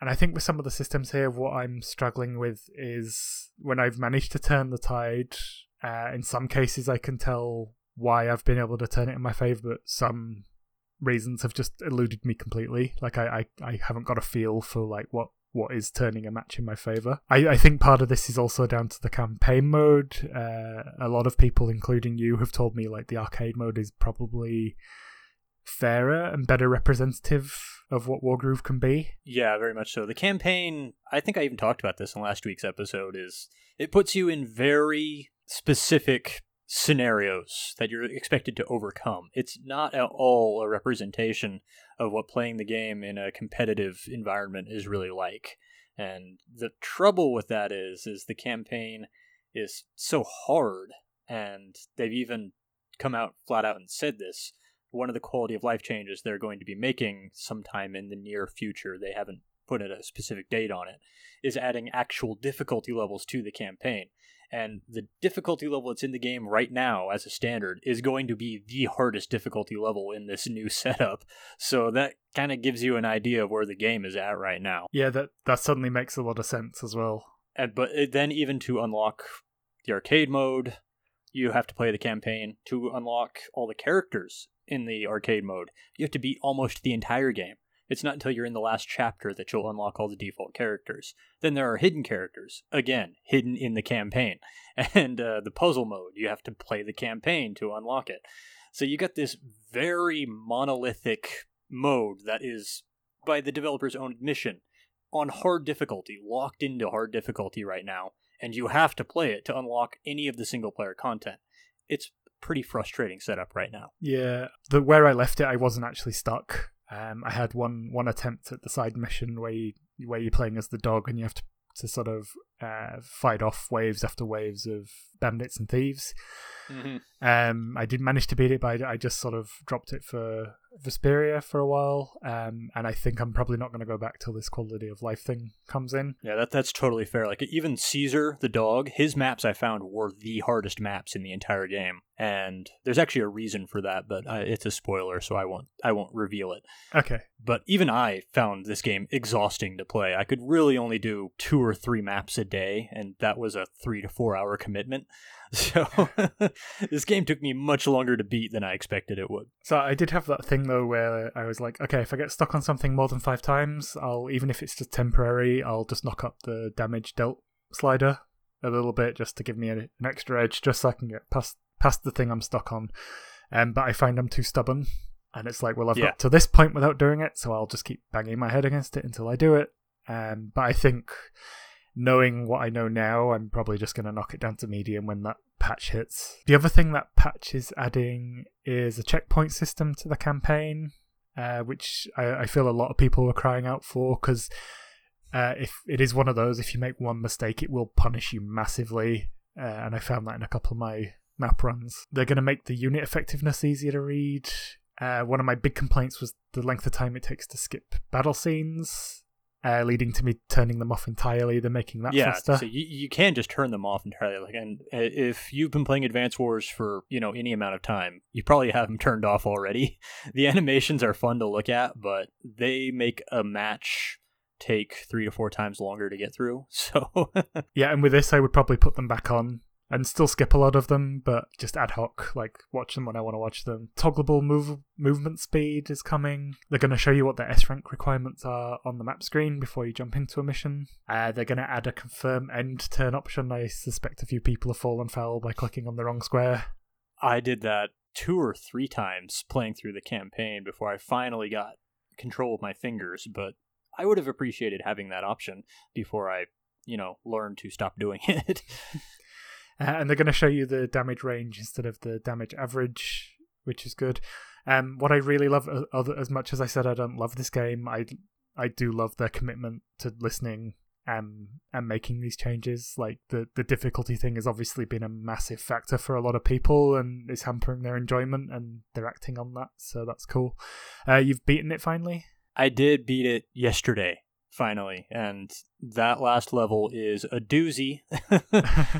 And I think with some of the systems here, what I'm struggling with is when I've managed to turn the tide. Uh, in some cases, I can tell why I've been able to turn it in my favor, but some reasons have just eluded me completely. Like I, I, I haven't got a feel for like what what is turning a match in my favor. I, I think part of this is also down to the campaign mode. Uh, a lot of people, including you, have told me like the arcade mode is probably fairer and better representative of what Wargroove can be. Yeah, very much so. The campaign, I think I even talked about this in last week's episode, is it puts you in very specific scenarios that you're expected to overcome. It's not at all a representation of what playing the game in a competitive environment is really like. And the trouble with that is is the campaign is so hard and they've even come out flat out and said this one of the quality of life changes they're going to be making sometime in the near future, they haven't put a specific date on it, is adding actual difficulty levels to the campaign. And the difficulty level that's in the game right now, as a standard, is going to be the hardest difficulty level in this new setup. So that kind of gives you an idea of where the game is at right now. Yeah, that that suddenly makes a lot of sense as well. And but eh, then even to unlock the arcade mode, you have to play the campaign. To unlock all the characters in the arcade mode, you have to beat almost the entire game. It's not until you're in the last chapter that you'll unlock all the default characters. Then there are hidden characters, again, hidden in the campaign. And uh, the puzzle mode, you have to play the campaign to unlock it. So you got this very monolithic mode that is, by the developer's own admission, on hard difficulty, locked into hard difficulty right now, and you have to play it to unlock any of the single player content. It's pretty frustrating setup right now. Yeah, the where I left it, I wasn't actually stuck. Um, I had one one attempt at the side mission where you where you're playing as the dog and you have to to sort of uh, fight off waves after waves of bandits and thieves. Mm-hmm. Um, I did manage to beat it, but I, I just sort of dropped it for Vesperia for a while. Um, and I think I'm probably not going to go back till this quality of life thing comes in. Yeah, that that's totally fair. Like even Caesar the dog, his maps I found were the hardest maps in the entire game, and there's actually a reason for that, but uh, it's a spoiler, so I won't I won't reveal it. Okay. But even I found this game exhausting to play. I could really only do two or three maps a day, and that was a three to four hour commitment. So this game took me much longer to beat than I expected it would. So I did have that thing though where I was like, okay, if I get stuck on something more than five times, I'll even if it's just temporary, I'll just knock up the damage dealt slider a little bit just to give me an extra edge, just so I can get past past the thing I'm stuck on. Um, but I find I'm too stubborn, and it's like, well, I've Yeah. got to this point without doing it, so I'll just keep banging my head against it until I do it. Um, but I think knowing what I know now, I'm probably just going to knock it down to medium when that patch hits. The other thing that patch is adding is a checkpoint system to the campaign, uh, which I, I feel a lot of people were crying out for because uh, if it is one of those, if you make one mistake, it will punish you massively. Uh, and I found that in a couple of my map runs. They're going to make the unit effectiveness easier to read. Uh, one of my big complaints was the length of time it takes to skip battle scenes, uh, leading to me turning them off entirely. They're making that faster. yeah, faster. so you, you can just turn them off entirely. Like, and uh, if you've been playing Advance Wars for you know any amount of time, you probably have them turned off already. The animations are fun to look at, but they make a match take three to four times longer to get through. So Yeah, and with this, I would probably put them back on and still skip a lot of them, but just ad hoc, like watch them when I want to watch them. Toggleable move movement speed is coming. They're going to show you what the S rank requirements are on the map screen before you jump into a mission. Uh, they're going to add a confirm end turn option. I suspect a few people have fallen foul by clicking on the wrong square. I did that two or three times playing through the campaign before I finally got control of my fingers, but I would have appreciated having that option before I, you know, learned to stop doing it. Uh, and they're going to show you the damage range instead of the damage average, which is good. Um, what I really love, uh, as much as I said I don't love this game, I I do love their commitment to listening um, and making these changes. Like the the difficulty thing has obviously been a massive factor for a lot of people, and is hampering their enjoyment, and they're acting on that. So that's cool. Uh, you've beaten it finally. I did beat it yesterday, finally, and that last level is a doozy.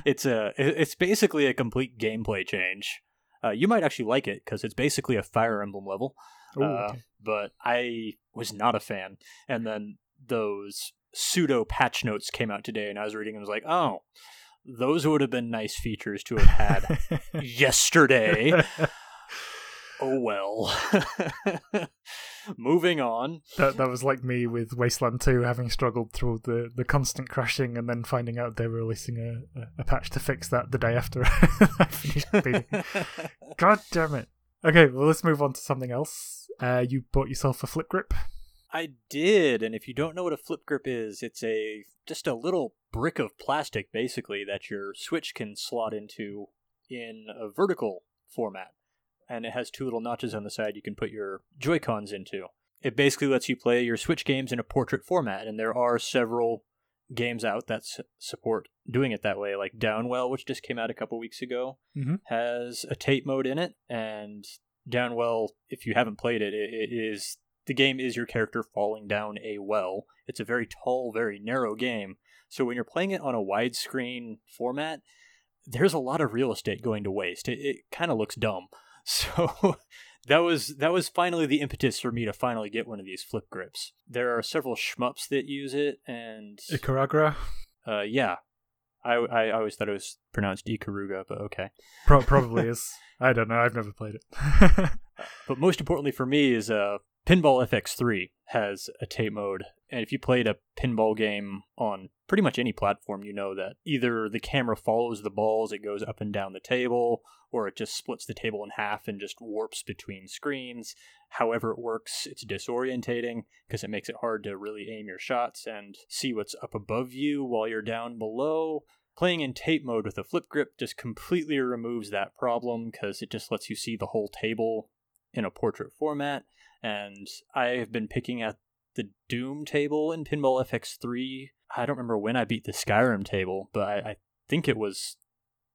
it's a it's basically a complete gameplay change. Uh, you might actually like it because it's basically a Fire Emblem level, Ooh, uh, okay. but I was not a fan. And then those pseudo patch notes came out today, and I was reading and was like, oh, those would have been nice features to have had yesterday. oh well. Moving on. That that was like me with Wasteland 2, having struggled through the, the constant crashing and then finding out they were releasing a, a, a patch to fix that the day after I finished beating. God damn it. Okay, well let's move on to something else. Uh, you bought yourself a flip grip. I did, and if you don't know what a flip grip is, it's a just a little brick of plastic basically that your Switch can slot into in a vertical format. And it has two little notches on the side you can put your Joy-Cons into. It basically lets you play your Switch games in a portrait format, and there are several games out that s- support doing it that way, like Downwell, which just came out a couple weeks ago, Mhm. has a tape mode in it, and Downwell, if you haven't played it, it, it is the game is your character falling down a well. It's a very tall, very narrow game. So when you're playing it on a widescreen format, there's a lot of real estate going to waste. It, it kind of looks dumb. So that was that was finally the impetus for me to finally get one of these flip grips. There are several shmups that use it, and Ikaruga. uh, yeah, I, I always thought it was pronounced Ikaruga, but okay. Pro- probably is. I don't know. I've never played it. But most importantly for me is uh, Pinball FX3 has a tape mode, and if you played a pinball game on pretty much any platform, you know that either the camera follows the balls, it goes up and down the table, or it just splits the table in half and just warps between screens. However, it works, it's disorientating because it makes it hard to really aim your shots and see what's up above you while you're down below. Playing in tape mode with a flip grip just completely removes that problem because it just lets you see the whole table in a portrait format. And I have been picking at the Doom table in Pinball FX3. I don't remember when I beat the Skyrim table, but I, I think it was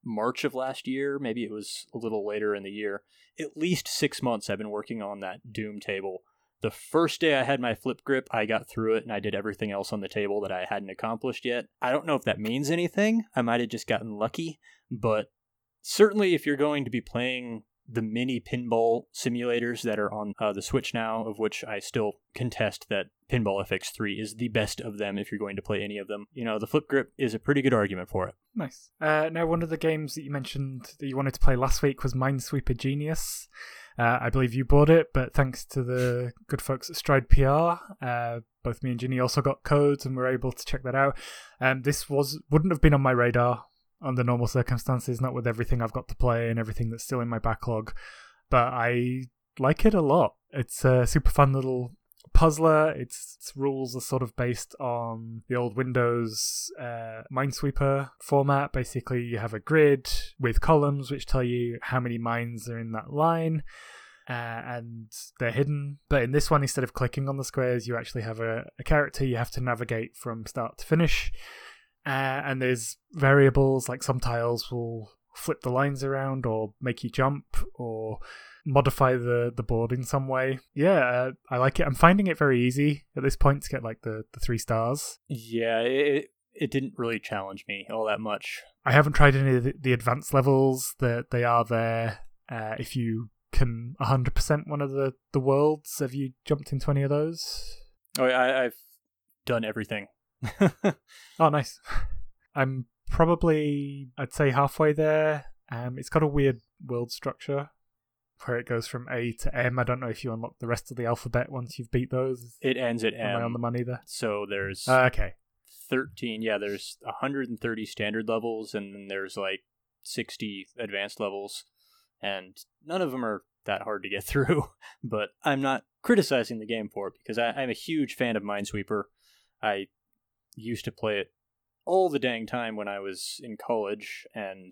March of last year. Maybe it was a little later in the year. At least six months I've been working on that Doom table. The first day I had my flip grip, I got through it and I did everything else on the table that I hadn't accomplished yet. I don't know if that means anything. I might have just gotten lucky, but certainly if you're going to be playing the mini pinball simulators that are on uh, the Switch now, of which I still contest that Pinball FX3 is the best of them if you're going to play any of them. You know, the flip grip is a pretty good argument for it. nice. Uh, now, one of the games that you mentioned that you wanted to play last week was Minesweeper Genius. Uh, I believe you bought it, but thanks to the good folks at Stride PR, uh, both me and Ginny also got codes and were able to check that out. Um, this was wouldn't have been on my radar under normal circumstances, not with everything I've got to play and everything that's still in my backlog. But I like it a lot. It's a super fun little puzzler. Its, its rules are sort of based on the old Windows uh, Minesweeper format. Basically, you have a grid with columns which tell you how many mines are in that line. Uh, and they're hidden. But in this one, instead of clicking on the squares, you actually have a, a character you have to navigate from start to finish. Uh, and there's variables like some tiles will flip the lines around or make you jump or modify the, the board in some way. Yeah, uh, I like it. I'm finding it very easy at this point to get like the, the three stars. Yeah, it, it didn't really challenge me all that much. I haven't tried any of the, the advanced levels that they are there. Uh, if you can 100% one of the, the worlds, have you jumped into any of those? Oh, I, I've done everything. Oh, nice. I'm probably, I'd say, halfway there. Um, it's got a weird world structure where it goes from A to M. I don't know if you unlock the rest of the alphabet once you've beat those. it ends at Am I on the money there? So there's Uh, okay. 13 yeah there's 130 standard levels and then there's like 60 advanced levels and none of them are that hard to get through but i'm not criticizing the game for it because I, i'm a huge fan of minesweeper i used to play it all the dang time when i was in college and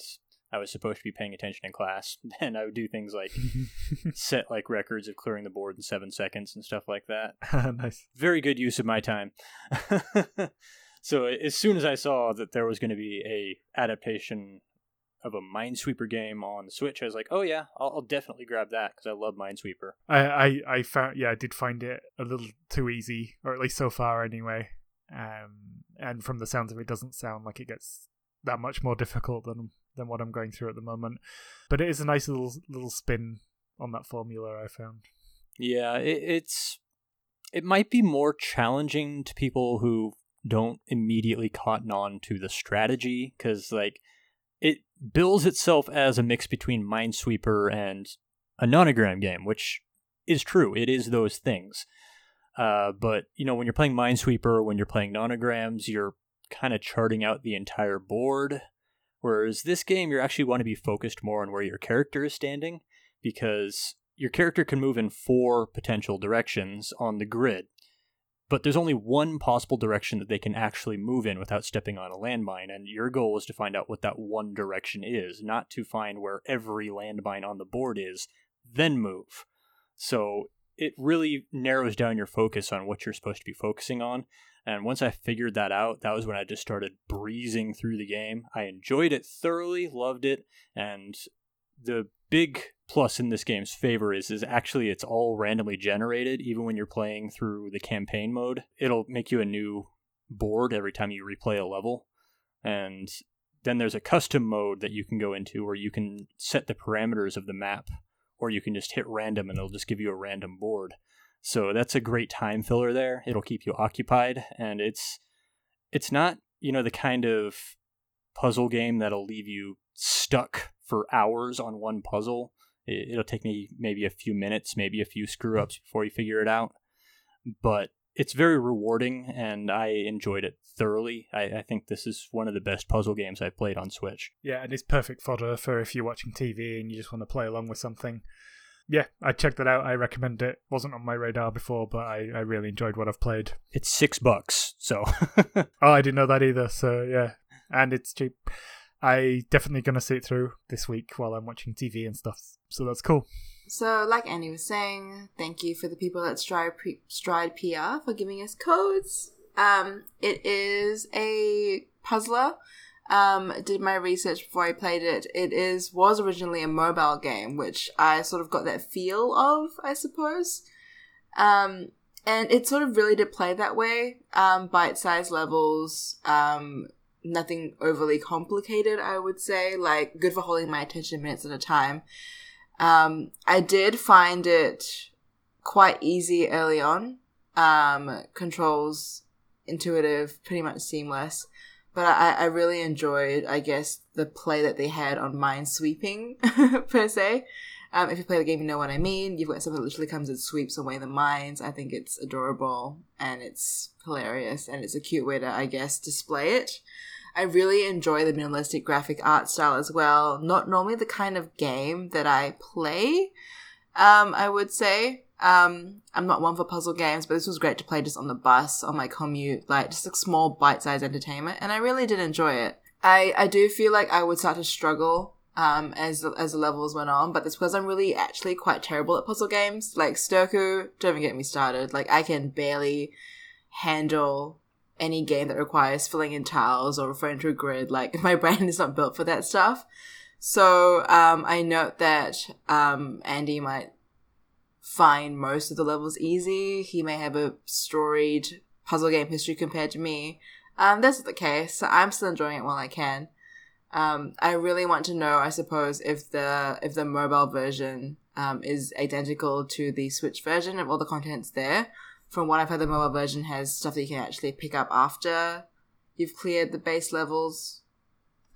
i was supposed to be paying attention in class and i would do things like set like records of clearing the board in seven seconds and stuff like that ah, nice. very good use of my time. so as soon as I saw that there was going to be a adaptation of a Minesweeper game on the Switch, I was like, "Oh yeah, I'll, I'll definitely grab that because I love Minesweeper." I, I, I found, yeah, I did find it a little too easy, or at least so far anyway. Um, and from the sounds of it, doesn't sound like it gets that much more difficult than than what I'm going through at the moment. But it is a nice little little spin on that formula I found. Yeah, it, it's it might be more challenging to people who don't immediately cotton on to the strategy because like it bills itself as a mix between Minesweeper and a nonogram game, which is true. It is those things. Uh, but you know, when you're playing Minesweeper, when you're playing nonograms, you're kind of charting out the entire board. Whereas this game, you actually want to be focused more on where your character is standing because your character can move in four potential directions on the grid. But there's only one possible direction that they can actually move in without stepping on a landmine, and your goal is to find out what that one direction is, not to find where every landmine on the board is, then move. So it really narrows down your focus on what you're supposed to be focusing on. And once I figured that out, that was when I just started breezing through the game. I enjoyed it thoroughly, loved it, and the big plus in this game's favor is is actually it's all randomly generated even when you're playing through the campaign mode it'll make you a new board every time you replay a level and then there's a custom mode that you can go into where you can set the parameters of the map or you can just hit random and it'll just give you a random board. So that's a great time filler there. It'll keep you occupied and it's it's not you know the kind of puzzle game that'll leave you stuck for hours on one puzzle. It'll take me maybe a few minutes, maybe a few screw ups before you figure it out. But it's very rewarding and I enjoyed it thoroughly. I, I, think this is one of the best puzzle games I've played on Switch. Yeah, and it's perfect fodder for if you're watching TV and you just want to play along with something. Yeah, I checked that out. I recommend it. Wasn't on my radar before, but I, I really enjoyed what I've played. It's six bucks, so. oh, I didn't know that either. So yeah, and it's cheap. I definitely gonna see it through this week while I'm watching TV and stuff. So that's cool. So, like Andy was saying, thank you for the people at Stride, Stride PR for giving us codes. Um, it is a puzzler. Um, did my research before I played it. It is was originally a mobile game, which I sort of got that feel of, I suppose. Um, and it sort of really did play that way. Um, bite-sized levels. Um, nothing overly complicated, I would say. Like, good for holding my attention minutes at a time. Um, I did find it quite easy early on. Um, controls intuitive, pretty much seamless. But I, I really enjoyed, I guess, the play that they had on mind sweeping per se. Um, if you play the game, you know what I mean. You've got something that literally comes and sweeps away the mines. I think it's adorable and it's hilarious and it's a cute way to, I guess, display it. I really enjoy the minimalistic graphic art style as well. Not normally the kind of game that I play, um, I would say. Um, I'm not one for puzzle games, but this was great to play just on the bus, on my commute, like just a small bite-sized entertainment, and I really did enjoy it. I, I do feel like I would start to struggle um, as as the levels went on, but it's because I'm really actually quite terrible at puzzle games. Like Sudoku, don't even get me started. Like I can barely handle any game that requires filling in tiles or referring to a grid. Like my brain is not built for that stuff. So um, I note that um, Andy might find most of the levels easy. He may have a storied puzzle game history compared to me. Um, that's the case. So I'm still enjoying it while I can. Um, I really want to know, I suppose, if the if the mobile version um, is identical to the Switch version of all the contents there, from what I've heard, the mobile version has stuff that you can actually pick up after you've cleared the base levels.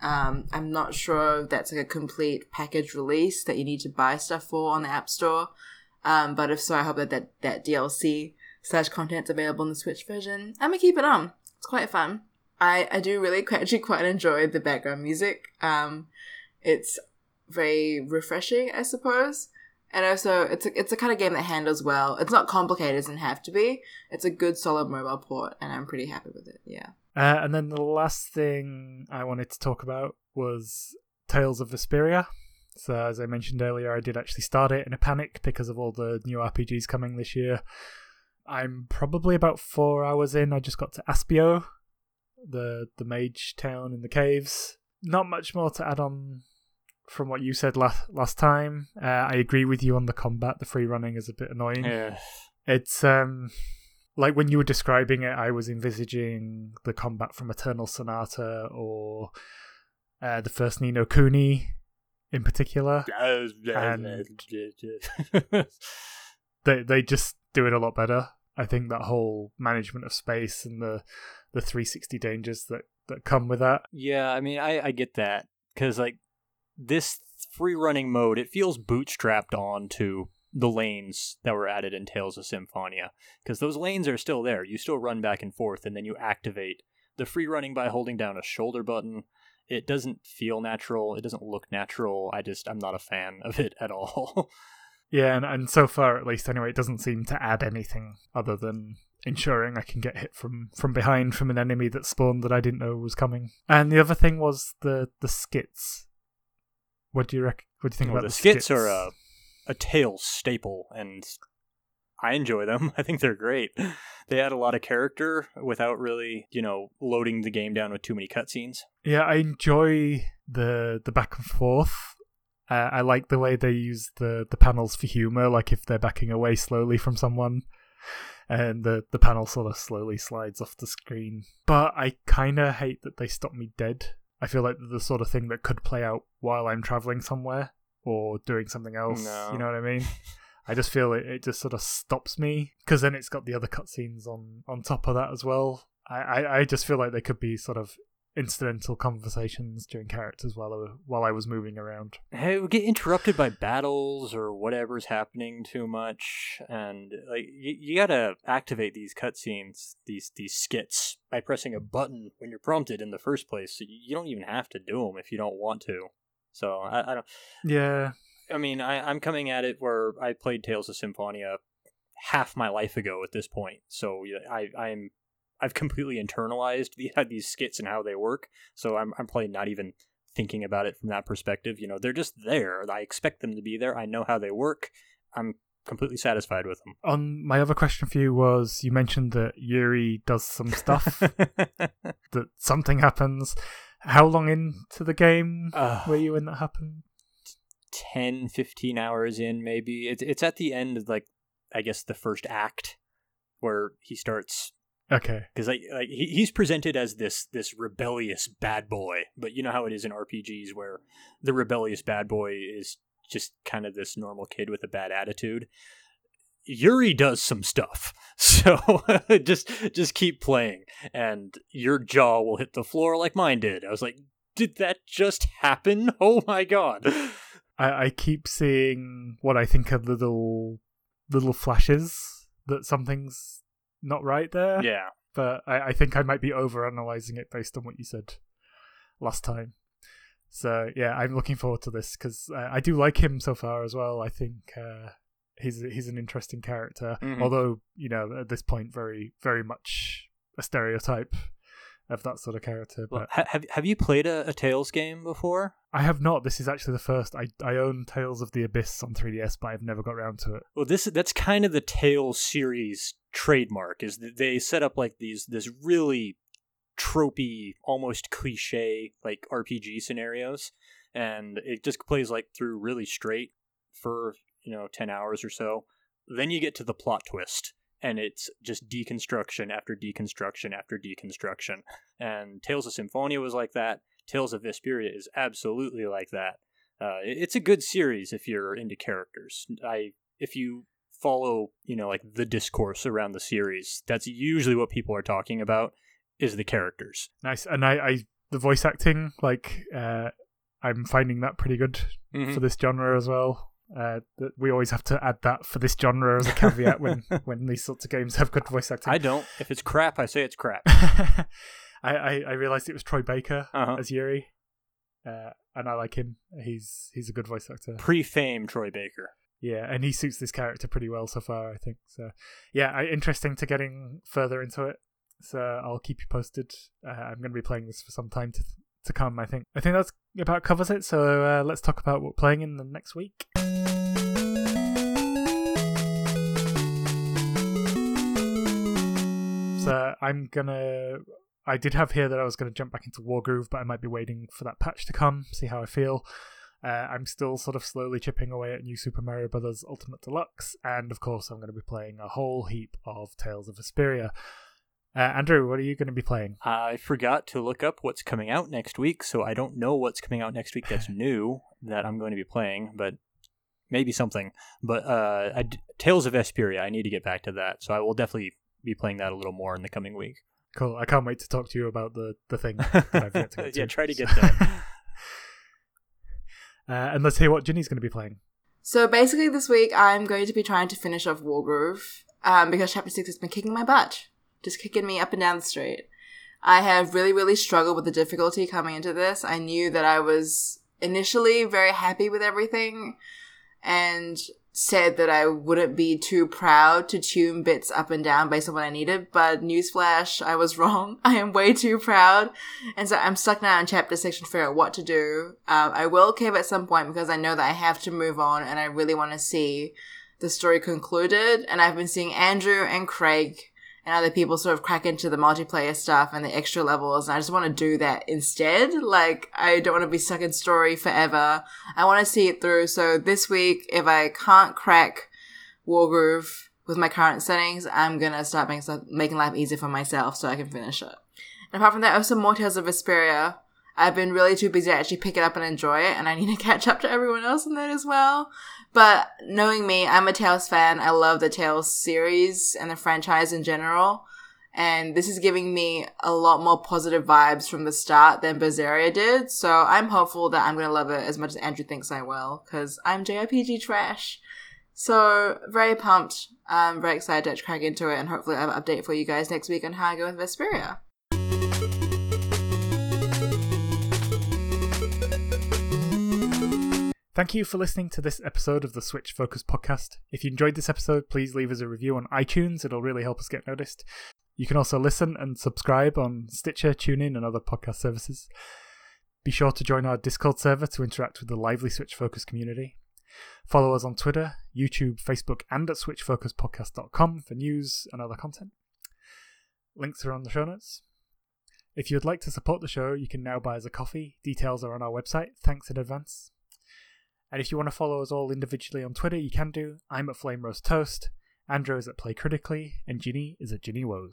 Um, I'm not sure that's like a complete package release that you need to buy stuff for on the App Store. Um, but if so, I hope that that, that DLC slash content's available in the Switch version. I'm gonna keep it on. It's quite fun. I, I do really actually quite enjoy the background music. Um, it's very refreshing, I suppose. And also, it's a, it's a kind of game that handles well. It's not complicated, it doesn't have to be. It's a good, solid mobile port, and I'm pretty happy with it. Yeah. Uh, and then the last thing I wanted to talk about was Tales of Vesperia. So, as I mentioned earlier, I did actually start it in a panic because of all the new RPGs coming this year. I'm probably about four hours in. I just got to Aspio, the the mage town in the caves. Not much more to add on from what you said last last time. Uh, I agree with you on the combat. The free running is a bit annoying. Yeah. It's um like when you were describing it, I was envisaging the combat from Eternal Sonata or uh, the first Ni no Kuni in particular. and they they just do it a lot better. I think that whole management of space and the the 360 dangers that that come with that. Yeah, I mean, I I get that because like this free running mode, it feels bootstrapped onto the lanes that were added in Tales of Symphonia because those lanes are still there. You still run back and forth, and then you activate the free running by holding down a shoulder button. It doesn't feel natural. It doesn't look natural. I just I'm not a fan of it at all. yeah, and, and so far at least anyway, it doesn't seem to add anything other than ensuring I can get hit from from behind from an enemy that spawned that I didn't know was coming. And the other thing was the the skits what do you rec- What do you think well, about the, the skits, skits? Are a a Tales staple, and I enjoy them. I think they're great. They add a lot of character without really, you know, loading the game down with too many cutscenes. Yeah, I enjoy the the back and forth Uh, I like the way they use the, the panels for humor, like if they're backing away slowly from someone, and the, the panel sort of slowly slides off the screen. But I kind of hate that they stop me dead. I feel like the sort of thing that could play out while I'm traveling somewhere or doing something else. No. You know what I mean? I just feel it, it just sort of stops me because then it's got the other cutscenes on on top of that as well. I, I, I just feel like they could be sort of incidental conversations during characters while uh, I, while I was moving around. Hey, we get interrupted by battles or whatever's happening too much, and like you, you gotta activate these cutscenes, these these skits by pressing a button when you're prompted in the first place. So you, you don't even have to do them if you don't want to. So I, I don't. Yeah, I mean, I, I'm coming at it where I played Tales of Symphonia half my life ago at this point. So I I'm I've completely internalized the, these skits and how they work. So I'm I'm probably not even thinking about it from that perspective. You know, they're just there. I expect them to be there. I know how they work. I'm completely satisfied with them. On my other question for you was you mentioned that Yuri does some stuff, that something happens. How long into the game Uh, were you when that happened? 10 15 hours in maybe it's it's at the end of like i guess the first act where he starts Okay. because like, like he, he's presented as this this rebellious bad boy but you know how it is in rpgs where the rebellious bad boy is just kind of this normal kid with a bad attitude? Yuri does some stuff so just just keep playing and your jaw will hit the floor like mine did. I was like did that just happen? Oh my god. I, I keep seeing what I think are little little flashes that something's not right there. yeah But I, I think I might be over analyzing it based on what you said last time. So yeah, I'm looking forward to this because uh, I do like him so far as well. I think uh, he's he's an interesting character, Mhm. although you know at this point very very much a stereotype of that sort of character. But Well, ha- have have you played a, a Tales game before? I have not. This is actually the first. I I own Tales of the Abyss on 3DS, but I've never got around to it. Well, this that's kind of the Tales series trademark is that they set up like these this really tropey, almost cliche like RPG scenarios, and it just plays like through really straight for you know ten hours or so. Then you get to the plot twist, and it's just deconstruction after deconstruction after deconstruction. And Tales of Symphonia was like that. Tales of Vesperia is absolutely like that. Uh, it's a good series if you're into characters. I if you follow you know like the discourse around the series, that's usually what people are talking about is the characters. Nice, and I, I the voice acting like uh, I'm finding that pretty good for this genre as well. Uh, that we always have to add that for this genre as a caveat when when these sorts of games have good voice acting. I don't. If it's crap, I say it's crap. I, I I realized it was Troy Baker Uh-huh. as Yuri, uh, and I like him. He's he's a good voice actor. Pre-fame Troy Baker. Yeah, and he suits this character pretty well so far, I think. So, yeah, I, interesting to getting further into it. So I'll keep you posted. Uh, I'm going to be playing this for some time to to come. I think. I think that's about covers it. So uh, let's talk about what playing in the next week. So I'm gonna. I did have here that I was to jump back into Wargroove, but I might be waiting for that patch to come, see how I feel. Uh, I'm still sort of slowly chipping away at New Super Mario Bros. Ultimate Deluxe, and of course, I'm going to be playing a whole heap of Tales of Vesperia. Uh, Andrew, what are you going to be playing? I forgot to look up what's coming out next week, so I don't know what's coming out next week that's new that I'm going to be playing, but maybe something. But uh, I d- Tales of Vesperia, I need to get back to that, so I will definitely be playing that a little more in the coming week. Cool. I can't wait to talk to you about the the thing. that I've yet to get to. yeah, try to get So- there. uh, and let's hear what Ginny's going to be playing. So basically, this week I'm going to be trying to finish off Wargroove um, because Chapter Six has been kicking my butt, just kicking me up and down the street. I have really, really struggled with the difficulty coming into this. I knew that I was initially very happy with everything, and said that I wouldn't be too proud to tune bits up and down based on what I needed. But newsflash, I was wrong. I am way too proud, and so I'm stuck now in chapter six to figure out what to do. Um, I will cave at some point because I know that I have to move on, and I really want to see the story concluded. And I've been seeing Andrew and Craig and other people sort of crack into the multiplayer stuff and the extra levels. And I just want to do that instead. Like, I don't want to be stuck in story forever. I want to see it through. So this week, if I can't crack Wargroove with my current settings, I'm gonna start making making life easier for myself so I can finish it. And apart from that, I have some more Tales of Vesperia. I've been really too busy to actually pick it up and enjoy it, and I need to catch up to everyone else in that as well. But knowing me, I'm a Tales fan. I love the Tales series and the franchise in general. And this is giving me a lot more positive vibes from the start than Berseria did. So I'm hopeful that I'm going to love it as much as Andrew thinks I will, because I'm JRPG trash. So very pumped. I'm very excited to crack into it, and hopefully I'll have an update for you guys next week on how I go with Vesperia. Thank you for listening to this episode of the Switch Focus podcast. If you enjoyed this episode, please leave us a review on iTunes. It'll really help us get noticed. You can also listen and subscribe on Stitcher, TuneIn, and other podcast services. Be sure to join our Discord server to interact with the lively Switch Focus community. Follow us on Twitter, YouTube, Facebook, and at switchfocuspodcast.com for news and other content. Links are on the show notes. If you'd like to support the show, you can now buy us a coffee. Details are on our website. Thanks in advance. And if you want to follow us all individually on Twitter, you can do. I'm at Flame Roast Toast, Andrew is at Play Critically, and Ginny is at Ginny Woes.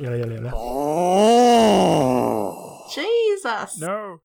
Yeah, yeah, yeah. Oh. Jesus! No.